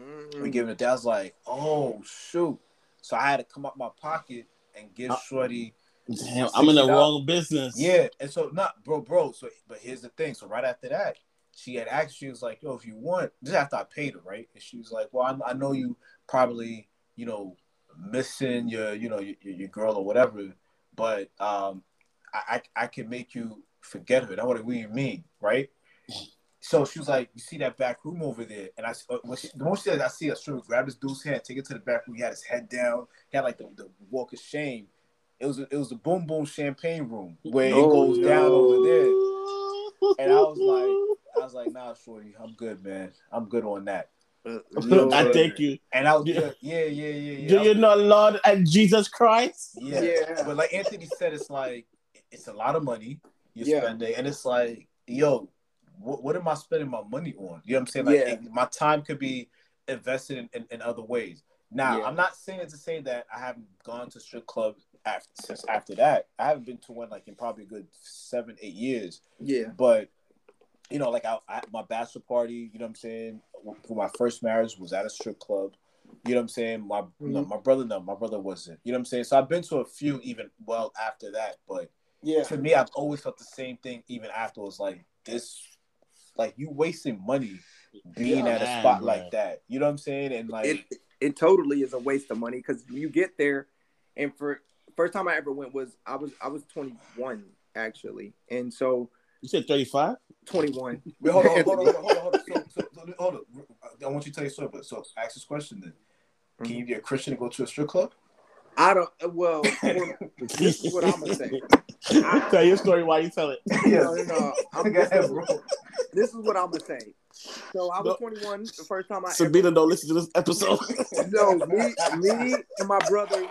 Mm. We give it that. I was like, oh shoot. So I had to come out my pocket and give Uh, Shorty. Damn, I'm in the wrong business. Yeah. And so not bro, bro. So but here's the thing. So right after that, she had asked, she was like, yo, if you want, just after I paid her, right? And she was like, Well, I, I know you probably, you know, missing your, you know, your, your girl or whatever, but um I, I I can make you forget her. That's what we mean, right? So she was like, "You see that back room over there?" And I, uh, when she, the most she said, I see a stripper grab this dude's hand, take it to the back room. He had his head down. He had like the, the walk of shame. It was a, it was a boom boom champagne room where it Oh, goes no. down over there. And I was like, I was like, "Nah, shorty, I'm good, man. I'm good on that." No, I uh, thank you. And I was, Yeah. yeah, yeah, yeah, yeah. yeah. Do you was- know Lord and Jesus Christ? Yeah. Yeah. But like Anthony said, it's like it's a lot of money you're Yeah. spending, and it's like, yo, what, what am I spending my money on? You know what I'm saying? Like Yeah. it- my time could be invested in, in, in other ways. Now, Yeah. I'm not saying it to say that I haven't gone to strip clubs after since after that. I haven't been to one like in probably a good seven, eight years. Yeah. But you know, like I, I my bachelor party, you know what I'm saying, for my first marriage was at a strip club. You know what I'm saying? My no, Mhm. my brother, no, my brother wasn't. You know what I'm saying? So I've been to a few even well after that, but Yeah. to me, I've always felt the same thing even afterwards. Like this, like you wasting money being Yeah, at a spot bro. like that. You know what I'm saying? And like, It it totally is a waste of money because you get there, and for first time I ever went was I was I was 21 actually, and so You said 35? 21. wait, hold on, hold on, hold on, hold on, hold on. So, so, so, hold on. I want you to tell you something. But so, ask this question then. Can mm-hmm. you be a Christian and go to a strip club? I don't. Uh, well, well, this is what I'm gonna say. tell your story while you tell it. No, no, no. I'm, Go ahead, bro. this is what I'm gonna say. So I was No. 21 the first time I ever Sabina, don't listen to this episode. no, me, me and my brother, me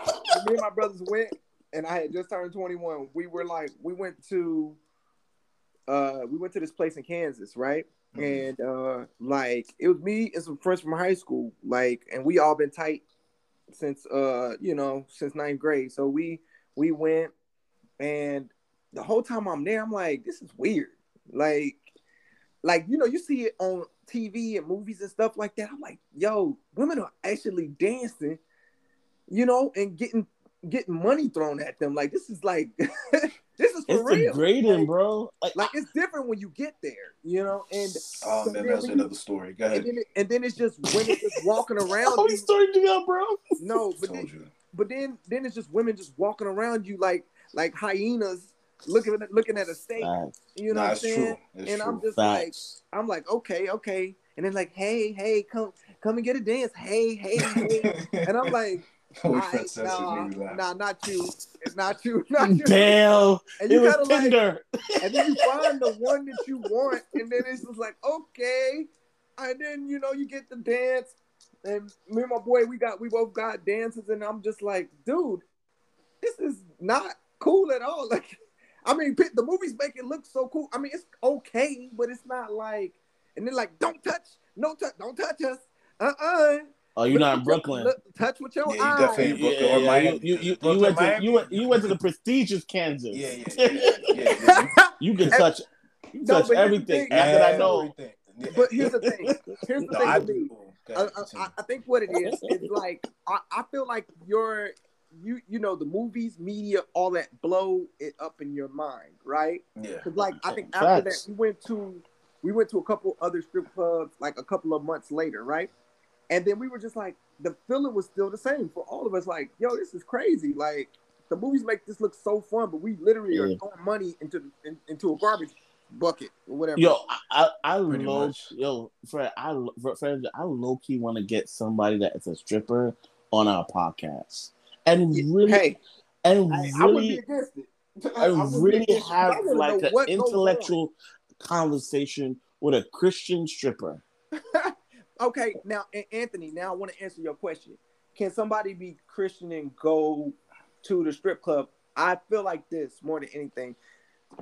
and my brothers went, and I had just turned 21. We were like, we went to, uh, we went to this place in Kansas, right? And uh, like it was me and some friends from high school, like, and we all been tight since, uh, you know, since ninth grade. So we we went, and the whole time I'm there, I'm like, this is weird, like. Like you know, you see it on TV and movies and stuff like that. I'm like, yo, women are actually dancing, you know, and getting getting money thrown at them. Like this is like this is for it's real. degrading, bro. Like, Like it's different when you get there, you know, and Oh So man, then that's we- another story. Go and ahead. then, it, and then it's just women just walking around. how you. many stories you got, bro? No, but Told then, you. but then then it's just women just walking around you like like hyenas looking at looking at a steak. Facts. You know nah, what I'm saying? and true. I'm just like, I'm like, okay, okay. And then like, hey, hey, come come and get a dance. Hey, hey, hey. and I'm like, We all princesses, right, nah, we laugh. nah, not you. It's not you. Not you. Damn. And It you was gotta like, Tinder. and then you find the one that you want, and then it's just like, okay. and then you know you get the dance, and me and my boy, we got we both got dances, and I'm just like, dude, this is not cool at all. Like, I mean, the movies make it look so cool. I mean, it's okay, but it's not like, and they're like, don't touch, no touch, don't touch us, uh uh Oh, you're not in Brooklyn. touch with your Yeah, you eyes. definitely in Brooklyn or Miami. You, you, you, went to, Miami. you, went, you went to the prestigious Kansas. Yeah, yeah, yeah, yeah, yeah. You can touch, you can No, touch but everything. thing. Not that I know. Yeah. But here's the thing. Here's the No, thing I with I, I. I think what it is is like I, I feel like your you you know the movies, media, all that blow it up in your mind, right? yeah. Because like I think after that we went to we went to a couple other strip clubs like a couple of months later, right? And then we were just like the feeling was still the same for all of us. Like, yo, this is crazy. Like the movies make this look so fun, but we literally are throwing money into in, into a garbage bucket or whatever. Yo, I, I, I Pretty low, much. yo, Fred, I, Fred, I low key want to get somebody that is a stripper on our podcast, and really, hey, and I, I wouldn't be really, against it. I and really have like an what goes on. intellectual conversation with a Christian stripper. Okay, now Anthony, now I want to answer your question. Can somebody be Christian and go to the strip club? I feel like this more than anything.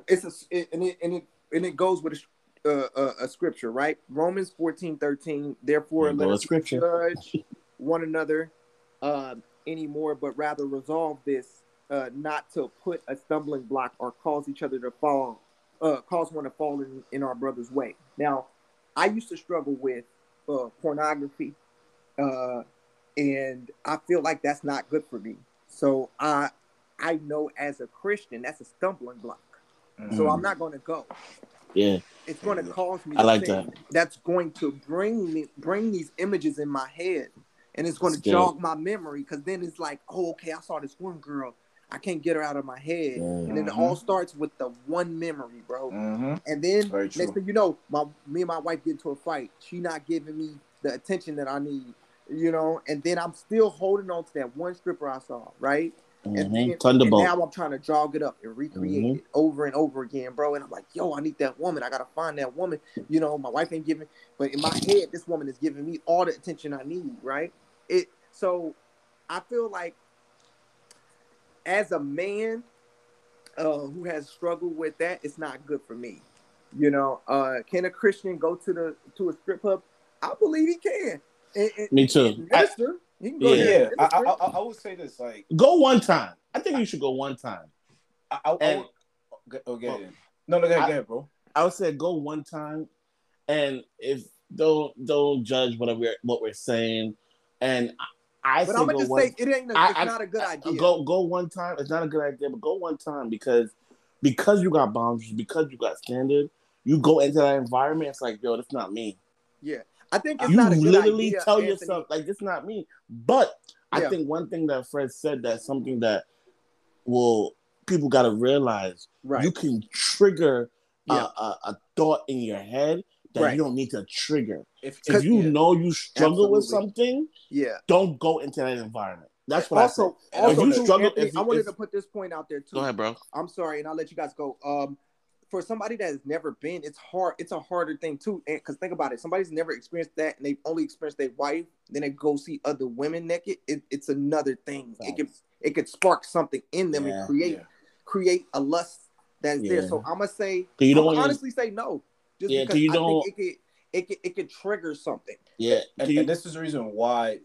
It's a it, and it and it and it goes with a, uh, a, a scripture, right? Romans 14, 13. Therefore, let us scripture. judge one another uh, anymore, but rather resolve this uh, not to put a stumbling block or cause each other to fall, uh, cause one to fall in, in our brother's way. Now, I used to struggle with uh, pornography, uh, and I feel like that's not good for me. So I, I know as a Christian that's a stumbling block. So Mhm. I'm not going to go. Yeah, It's going to cause me. I like that. That's going to bring me bring these images in my head, and it's going to jog my memory. Because then it's like, oh, okay, I saw this one girl. I can't get her out of my head, Yeah. and then it all starts with the one memory, bro. Mm-hmm. And then next thing you know, my me and my wife get into a fight. She not giving me the attention that I need, you know. And then I'm still holding on to that one stripper I saw, right? And, Mhm. then- and Thunderbolt. now I'm trying to jog it up and recreate Mhm. it over and over again, bro. And I'm like, yo, I need that woman. I gotta find that woman. You know, my wife ain't giving, but in my head, this woman is giving me all the attention I need, right? It so I feel like as a man uh, who has struggled with that, it's not good for me. You know, uh, can a Christian go to the to a strip club? I believe he can. And- and- Me too. and Minister, he can go Yeah. there Yeah, I, I. I, I would say this. Like, Go one time. I think you should go one time. I, I, I And- would, oh, go, oh. No, no, go ahead, I- go ahead, bro. I would say go one time, and if don't don't judge what we're what we're saying, and I, I But I'm gonna just one, say it ain't. A, I- it's I- not a good idea. Go go one time. It's not a good idea, but go one time because because you got boundaries, because you got standard. You go into that environment. It's like, yo, that's not me. Yeah, I think it's you not a good literally idea, tell Anthony. yourself like, it's not me. But I think one thing that Fred said that's something that will people got to realize. right? You can trigger a- Yeah. a, a thought in your head that Right. you don't need to trigger. If, If you yeah. know you struggle with something, yeah. don't go into that environment. That's what also, I said. also, If you struggle- Anthony, if I wanted if- to put this point out there too. Go ahead, bro. I'm sorry, and I'll let you guys go. Um, for somebody that has never been, it's hard. It's a harder thing too. Because think about it, somebody's never experienced that, and they've only experienced their wife. Then they go see other women naked. It, it's another thing. It could it could spark something in them Yeah. and create Yeah. create a lust that is there. So I'm gonna say, So you I'm don't gonna want honestly say no, just Yeah, 'cause because you I don't- think it could it could it could trigger something. yeah. and, you- and this is the reason why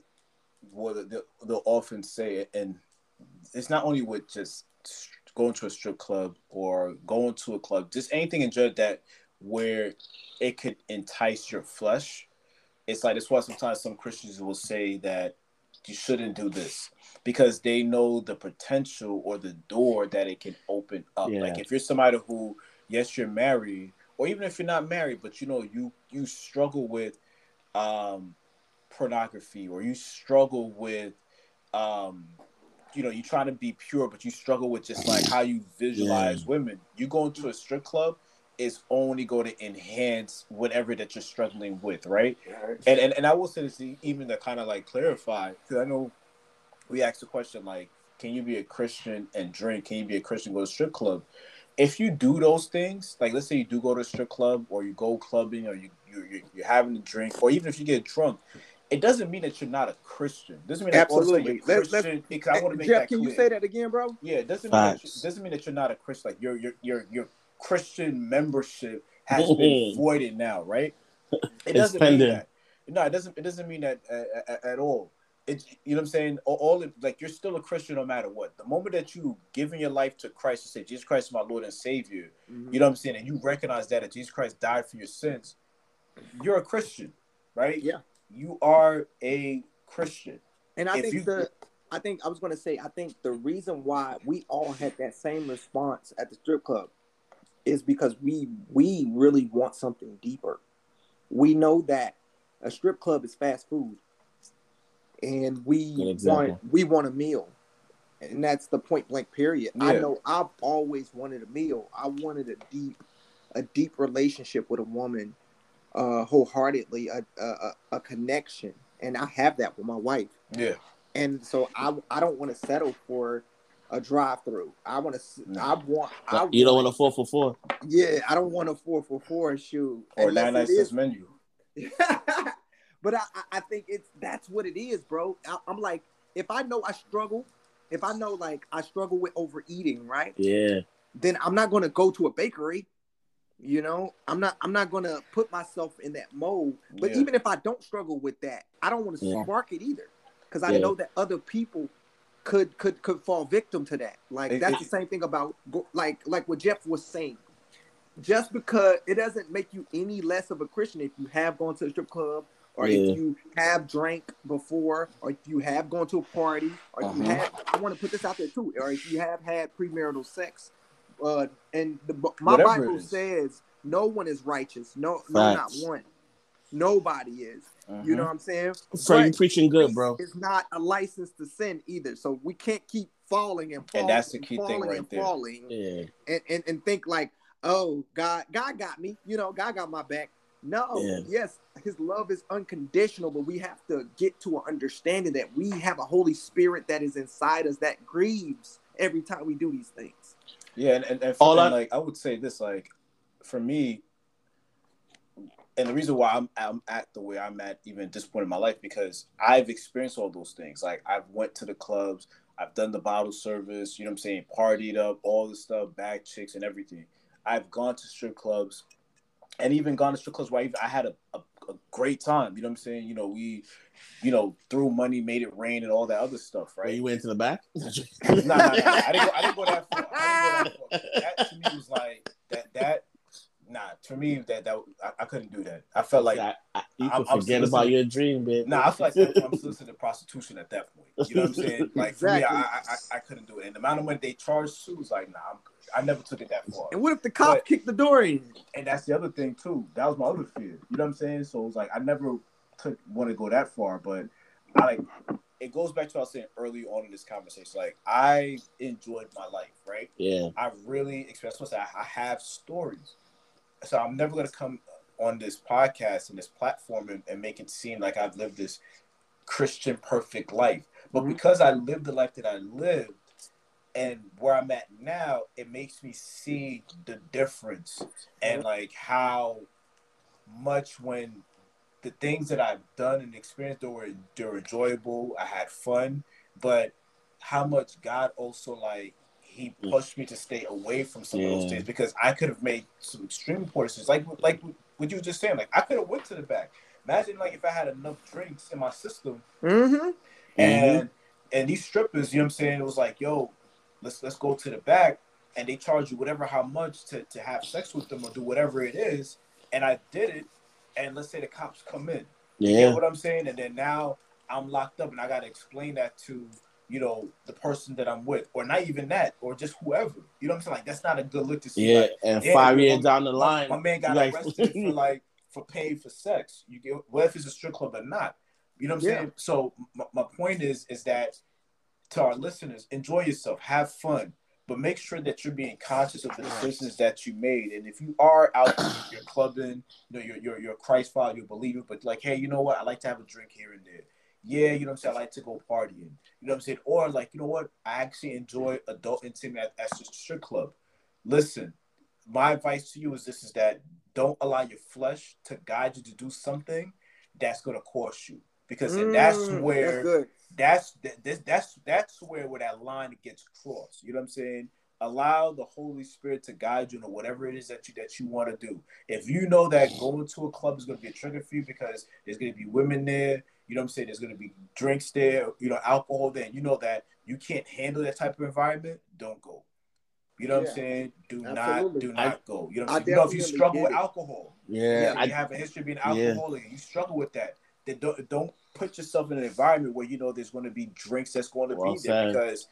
what they, they'll often say it, and it's not only with just going to a strip club or going to a club, just anything in general that where it could entice your flesh. It's like that's why sometimes some Christians will say that you shouldn't do this because they know the potential or the door that it can open up. Yeah. Like if you're somebody who, yes, you're married, or even if you're not married, but you know you you struggle with um, pornography or you struggle with um, you know, you trying to be pure, but you struggle with just like how you visualize Yeah. women. You go into a strip club is only going to enhance whatever that you're struggling with, right? And and, and I will say this even to kind of like clarify, because I know we asked the question like, can you be a Christian and drink? Can you be a Christian and go to a strip club? If you do those things, like let's say you do go to a strip club or you go clubbing or you, you you're, you're, you're having a drink, or even if you get drunk, it doesn't mean that you're not a Christian. It doesn't mean that all of Absolutely. you're Let's- let's- because I want to make Jeff, that can clear. you say that again, bro? Yeah, it doesn't mean that you, doesn't mean that you're not a Christian. Like your your your your Christian membership has been voided now, right? It It's doesn't mean that. No, it doesn't. It doesn't mean that uh, at, at all. It's you know what I'm saying. All, all it- like you're still a Christian no matter what. The moment that you giving your life to Christ and say Jesus Christ is my Lord and Savior, Mm-hmm. you know what I'm saying, and you recognize that that Jesus Christ died for your sins, you're a Christian, right? Yeah. You are a Christian. And I If think you- the I think I was gonna say I think the reason why we all had that same response at the strip club is because we we really want something deeper. We know that a strip club is fast food, and we want we want a meal, and that's the point blank period. I know I've always wanted a meal. I wanted a deep a deep relationship with a woman, uh, wholeheartedly, a, a a- a connection, and I have that with my wife Yeah. and so I I don't want to settle for a drive through. I want to. No. I want. I You don't want a four for four. Yeah, I don't want a four for four shoe. Or Unless nine nine it menu. but I, I- I think it's that's what it is, bro. I, I'm like, if I know I struggle, if I know like I struggle with overeating, right? Yeah. Then I'm not gonna go to a bakery. You know, I'm not. I'm not gonna put myself in that mode. But Yeah. even if I don't struggle with that, I don't want to Yeah. spark it either, because I Yeah. know that other people could could could fall victim to that. Like It- that's it- the same thing about like like what Jeff was saying. Just because it doesn't make you any less of a Christian if you have gone to a strip club or if you have drank before or if you have gone to a party or you Uh-huh. have I want to put this out there too or if you have had premarital sex. Uh, and the, my Whatever Bible says no one is righteous. No, no, not one. Nobody is. You know what I'm saying? Fred, you But preaching good, bro. It's not a license to sin either. So we can't keep falling and falling And that's the key thing falling right and there. falling Yeah. and, and, and think like, oh, God, God got me. You know, God got my back. No, Yeah. yes, his love is unconditional, but we have to get to an understanding that we have a Holy Spirit that is inside us that grieves every time we do these things. Yeah, and, and, and, All I- like I would say this, like for me, and the reason why I'm I'm at the way I'm at even at this point in my life because I've experienced all those things. Like I've went to the clubs, I've done the bottle service, you know what I'm saying, partied up, all the stuff, bag chicks and everything. I've gone to strip clubs and even gone to strip clubs where I, had a, a, a great time. You know what I'm saying? You know, we, you know, threw money, made it rain, and all that other stuff, Right. right? You went to the back? No, no, no. I didn't go. I didn't go that far. I didn't go that far. That to me was like that. That nah. For me, that that I, I couldn't do that. I felt like I, I, you I'm- can I'm forget about your dream, man. nah. I feel like that, I'm soliciting prostitution at that point. You know what I'm saying? Like for me, I, I I I couldn't do it. And the amount of money they charged too was like nah. I'm, I never took it that far. And what if the cop But- kicked the door in? And that's the other thing too. That was my other fear. You know what I'm saying? So it was like I never took want to go that far, but I like it goes back to what I was saying early on in this conversation. Like I enjoyed my life, right? Yeah. I really expressed myself. I have stories, so I'm never gonna come on this podcast and this platform and, and make it seem like I've lived this Christian perfect life. But Mhm. because I lived the life that I lived, and where I'm at now, it makes me see the difference and like how much when the things that I've done and experienced they were they're enjoyable. I had fun, but how much God also like he pushed me to stay away from some of those things because I could have made some extreme poor decisions. Like like what you were just saying, like I could have went to the back. Imagine like if I had enough drinks in my system Mm-hmm. and and these strippers, you know what I'm saying? It was like, yo, let's let's go to the back and they charge you whatever how much to, to have sex with them or do whatever it is. And I did it, and let's say the cops come in. You Yeah. what I'm saying? And then now I'm locked up and I gotta explain that to, you know, the person that I'm with, or not even that, or just whoever. You know what I'm saying? Like that's not a good look to see. Yeah. Like, And yeah, five my- years down the line, My, man got like- arrested for like for paying for sex. You get what if it's a strip club or not? You know what I'm Yeah. saying? So my, my point is is that to our listeners, enjoy yourself, have fun, but make sure that you're being conscious of the decisions that you made. And if you are out there, you're clubbing, you know, you're you're, you're a Christ follower, you're a believer, but like, hey, you know what? I like to have a drink here and there. Yeah, you know what I'm saying? I like to go partying. You know what I'm saying? Or like, you know what? I actually enjoy adult intimacy at, at the strip club. Listen, my advice to you is this is that don't allow your flesh to guide you to do something that's going to cost you because and that's Mm, where that's. That's that, that's that's where where that line gets crossed. You know what I'm saying? Allow the Holy Spirit to guide you in whatever it is that you that you want to do. If you know that going to a club is going to be a trigger for you because there's going to be women there, you know what I'm saying? There's going to be drinks there, you know, alcohol there, and you know that you can't handle that type of environment, don't go. You know what Yeah. I'm saying? Do Absolutely. not do not go. You know, what I I'm saying? you know if you struggle with it. alcohol, Yeah, yeah, I, you have a history of being alcoholic and you struggle with that, then don't don't put yourself in an environment where you know there's going to be drinks that's going to Well be there said. because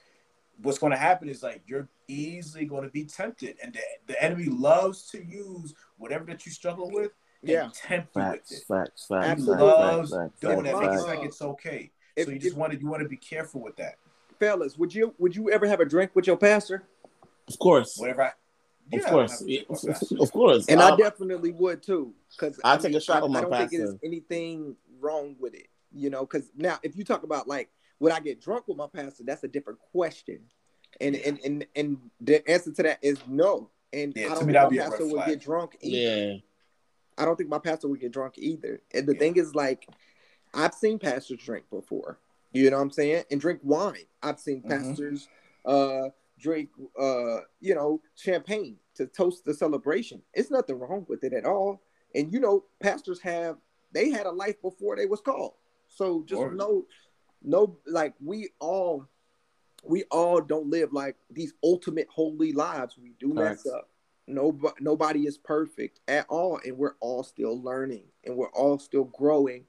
what's going to happen is like you're easily going to be tempted, and the, the enemy loves to use whatever that you struggle with and Yeah. tempt you with facts, it. facts, facts, Absolutely. facts, Loves facts, facts, doing facts, that, makes facts. it like it's okay. If- so you just if- want to you want to be careful with that. fellas, would you would you ever have a drink with your pastor? Of course, Whatever. I, of course, I have a drink with my pastor. of course. And I Um, definitely would too, because I'll take a shot with my I don't think there's anything wrong with it, you know. Because now, if you talk about like, would I get drunk with my pastor? That's a different question, and and and and the answer to that is no. And Yeah, I don't me, think that'd my pastor would get drunk either. yeah, I don't think my pastor would get drunk either. And the Yeah. thing is, like, I've seen pastors drink before. You know what I'm saying? And drink wine. I've seen Mhm. pastors uh drink uh you know champagne to toast the celebration. It's nothing wrong with it at all. And you know, pastors have they had a life before they was called. So just Word. know no like we all we all don't live like these ultimate holy lives. We do mess Facts. up. Nobody, nobody is perfect at all, and we're all still learning, and we're all still growing.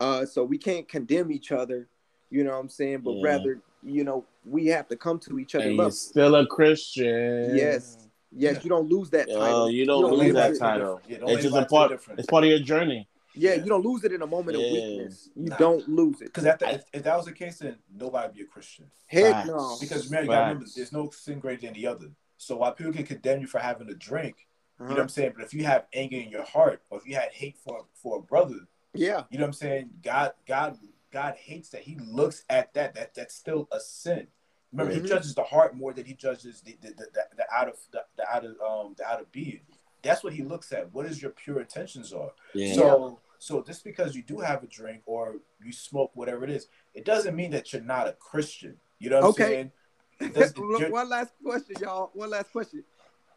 Uh, so we can't condemn each other, you know what I'm saying? But Yeah. rather, you know, we have to come to each other. and Love. you're still a Christian. Yes, yes, you don't lose that Yo, title. you don't Don't lose live that title. different- yeah, don't it's just a part. It's part of your journey. Yeah, Yeah. you don't lose it in a moment Yeah. of weakness. You Nah. don't lose it. Because if, if that was the case, then nobody would be a Christian. Heck Facts. no. Because man, you gotta remember, there's no sin greater than the other. So while people can condemn you for having a drink, you know what Uh-huh. I'm saying? But if you have anger in your heart, or if you had hate for for a brother, Yeah, you know what I'm saying? God, God, God hates that. He looks at that. That that's still a sin. Remember, Mhm. he judges the heart more than he judges the the, the, the, the out of the, the out of um the out of being. That's what he looks at. What is your pure intentions are. Yeah. So so just because you do have a drink or you smoke whatever it is, it doesn't mean that you're not a Christian. You know what Okay. I'm saying? It Look, one last question, y'all. One last question.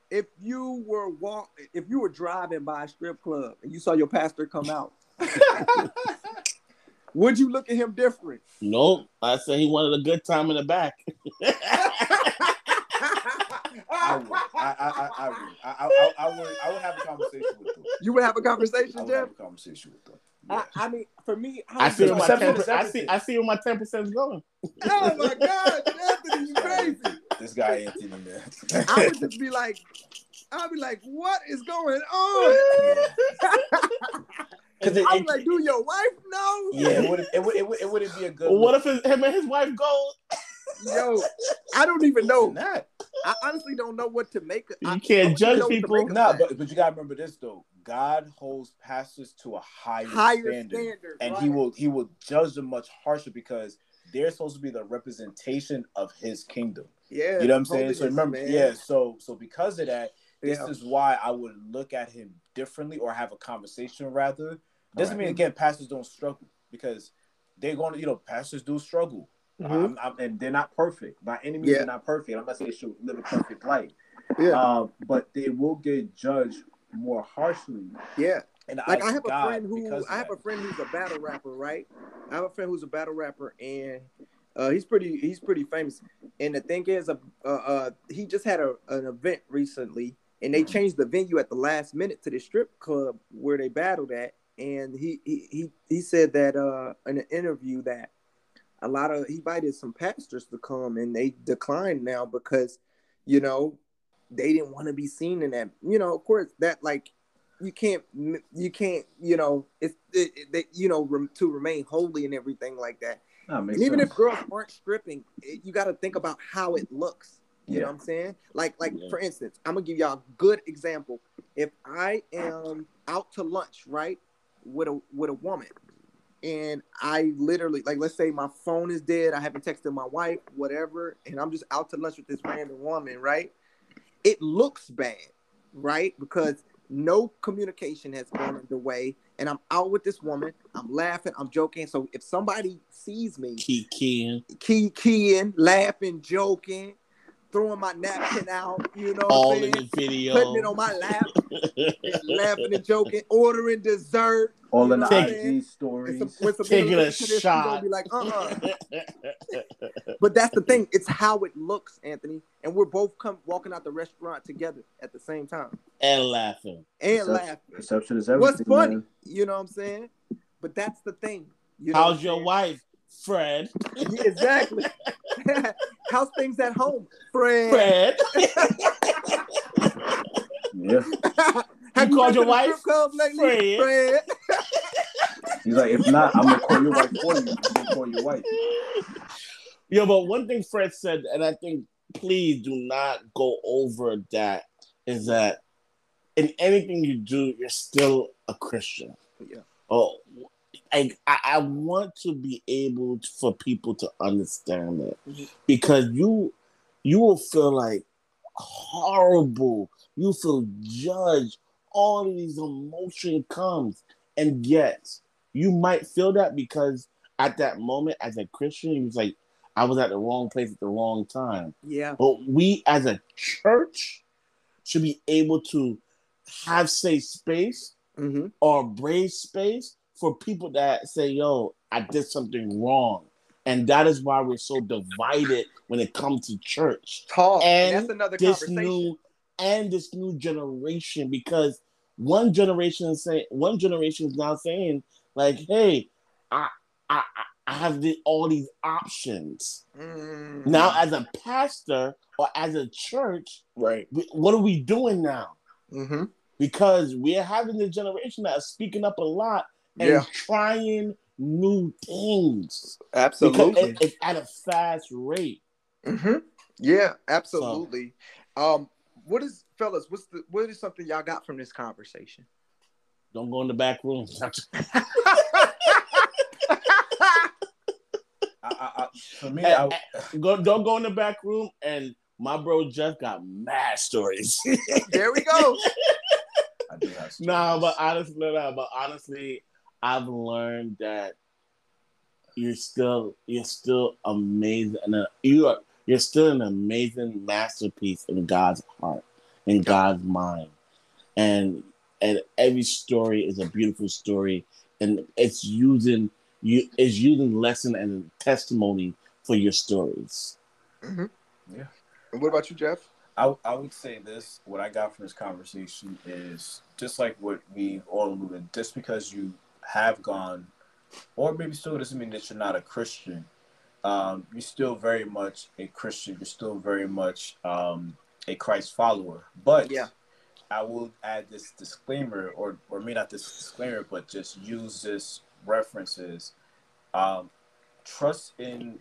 If you were walk, if you were driving by a strip club and you saw your pastor come out, would you look at him different? Nope. I said he wanted a good time in the back. I would. I, I, I, I would. I, I, I would. I would have a conversation with them. you would have a I conversation, would Jeff. have a conversation with them. I, Yeah. I mean, for me, I see where my ten. I see. I see where my ten percent is going. oh my God, Anthony, you crazy. This guy Anthony, man. I would just be like, I'd be like, what is going on? Because I was like, do your wife know? yeah, it would. It would. It, would, it wouldn't be a good. what if his, him and his wife go? Yo, I don't even know. Not. I honestly don't know what to make. Of You I- can't judge know what to people. Nah, but but you gotta remember this though. God holds pastors to a higher, higher standard, standard, and right? he will he will judge them much harsher because they're supposed to be the representation of His kingdom. Yeah, You know what I'm saying? So remember, man. yeah. So so because of that, this Yeah. is why I would look at him differently or have a conversation rather. Doesn't Right. mean again pastors don't struggle because they're going to you know pastors do struggle. Mhm. I'm- I'm- and they're not perfect by any means. Yeah. They're not perfect. I'm not saying they should live a perfect life, Yeah, um, but they will get judged more harshly. yeah. And Like I have a friend who I have that. a friend who's a battle rapper, right? I have a friend who's a battle rapper, and uh, he's pretty he's pretty famous. And the thing is, uh, uh, uh, he just had a, an event recently, and they changed the venue at the last minute to the strip club where they battled at. And he he he, he said that uh, in an interview that a lot of he invited some pastors to come, and they declined now because you know they didn't want to be seen in that. You know, of course, that like you can't you can't you know it's it, it, you know rem, to remain holy and everything like that Nah, makes and even sense. if girls aren't stripping it, you got to think about how it looks you know what i'm saying like like Yeah. for instance i'm gonna give y'all a good example if i am out to lunch right with a with a woman and i literally like let's say my phone is dead i haven't texted my wife whatever and i'm just out to lunch with this random woman right it looks bad right because no communication has gone underway, and I'm out with this woman. I'm laughing, I'm joking. So if somebody sees me Key keying. key keying, laughing, joking, throwing my napkin out, you know, what All I'm in the video. putting it on my lap, laughing and joking, ordering dessert. All in the what I'm Take- saying? IG stories. It's a, when some Taking a listen to this, shot. be like, uh-uh. But that's the thing. It's how it looks, Anthony. And we're both come walking out the restaurant together at the same time and laughing. and Perception- laughing. Perception is everything. What's funny? man. You know what I'm saying? But that's the thing. You know How's your I'm wife, Fred? Yeah, exactly. How's things at home, Fred? Fred. Yeah. Have You called your wife club lately, Fred? Fred? He's like, if not, I'm gonna call your wife for you. I'm gonna call your wife. Yo, but one thing Fred said, and I think please do not go over that, is that in anything you do, you're still a Christian. Yeah. Oh, I, I I want to be able to, for people to understand it Mhm. because you you will feel like horrible. You feel judged. All of these emotion comes, and yet you might feel that because at that moment, as a Christian, you was like, I was at the wrong place at the wrong time. Yeah. But we as a church should be able to have safe space Mm-hmm. or brave space for people that say, yo, I did something wrong. And that is why we're so divided when it comes to church. Talk. And that's another This conversation. new and this new generation, because one generation is saying one generation is now saying, like, hey, I I I- have the, all these options. Mm. Now, as a pastor or as a church, right. we- what are we doing now? Mm-hmm. Because we're having the generation that is speaking up a lot and Yeah. trying new things. Because Absolutely. it- it's at a fast rate. Mm-hmm. Yeah, absolutely. Um, what is fellas? What's the what is something y'all got from this conversation? Don't go in the back room. I, I, I, for me, And- I, go, don't go in the back room. And my bro Jeff got mad stories. there we go. I do have. nah, stories. but honestly, nah, but honestly, I've learned that you're still you're still amazing, and uh, you are you're still an amazing masterpiece in God's heart, in God's mind, and and every story is a beautiful story, and it's using you it's using lesson and testimony for your stories. Mm-hmm. Yeah. And what about you, Jeff? I, I would say this what I got from this conversation is just like what we all alluded, just because you have gone, or maybe still doesn't mean that you're not a Christian. Um, you're still very much a Christian. You're still very much um, a Christ follower. But Yeah. I will add this disclaimer, or or maybe not this disclaimer, but just use this references. Um, trust in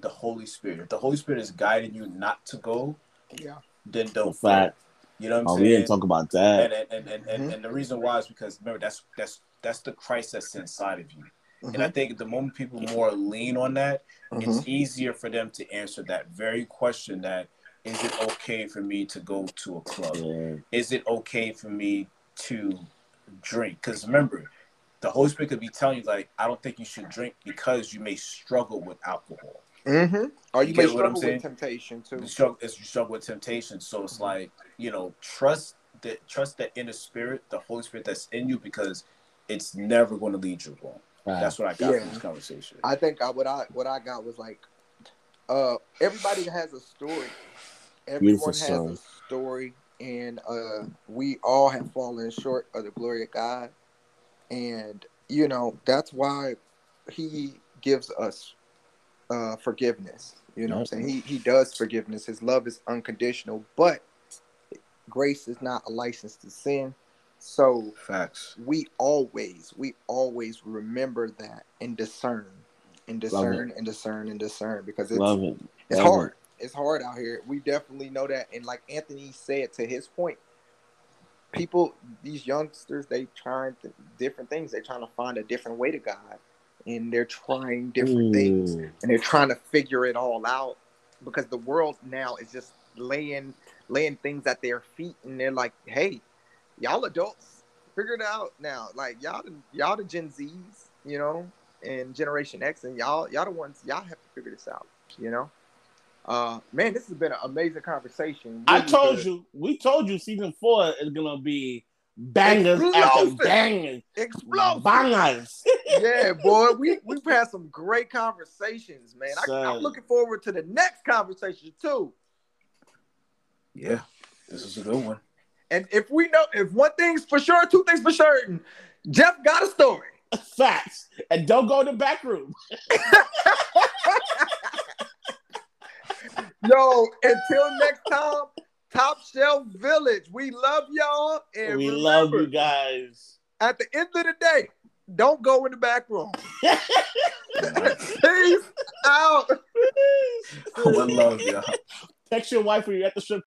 the Holy Spirit. If the Holy Spirit is guiding you not to go, Yeah. then don't In fact. You know what I'm oh, saying? we didn't talk about that. and and, and, and, and, and the reason why is because remember that's that's that's the Christ that's inside of you. And I think the moment people more lean on that, Mm-hmm. it's easier for them to answer that very question that is it okay for me to go to a club? Yeah. Is it okay for me to drink? Because remember, the Holy Spirit could be telling you like, I don't think you should drink because you may struggle with alcohol. Mm-hmm. Or you You may struggle with temptation too. You struggle, as you struggle with temptation. So it's like, you know, trust that trust that inner spirit, the Holy Spirit that's in you, because it's never going to lead you wrong. Right. That's what I got Yeah. from this conversation. I think I, what I what I got was like, uh, everybody has a story. Everyone Beautiful has story. a story, and uh, we all have fallen short of the glory of God, and you know that's why He gives us uh, forgiveness. You know, what I'm saying He He does forgiveness. His love is unconditional, but grace is not a license to sin. So Facts. we always we always remember that and discern and discern and discern and discern because it's Love it. it's Love hard. It's hard out here. We definitely know that. And like anthony said to his point people these youngsters they trying th- different things. They're trying to find a different way to god and they're trying different things mm. and they're trying to figure it all out because the world now is just laying laying things at their feet and they're like hey y'all adults figure it out now. Like y'all, the, y'all the Gen Zs, you know, and Generation X, and y'all, y'all the ones y'all have to figure this out. You know, uh, man, this has been an amazing conversation. I told good. you, we told you season four is gonna be bangers after Explosive. bangers. explosive. Bangers. yeah, boy, we we've had some great conversations, man. I, I'm looking forward to the next conversation too. Yeah, this is a good one. And if we know, if one thing's for sure, two things for certain, Jeff got a story. Facts. And don't go in the back room. Yo, until next time, Top Shelf Village. We love y'all, and we remember, love you guys. At the end of the day, don't go in the back room. Peace out. One love, y'all. Text your wife when you're at the strip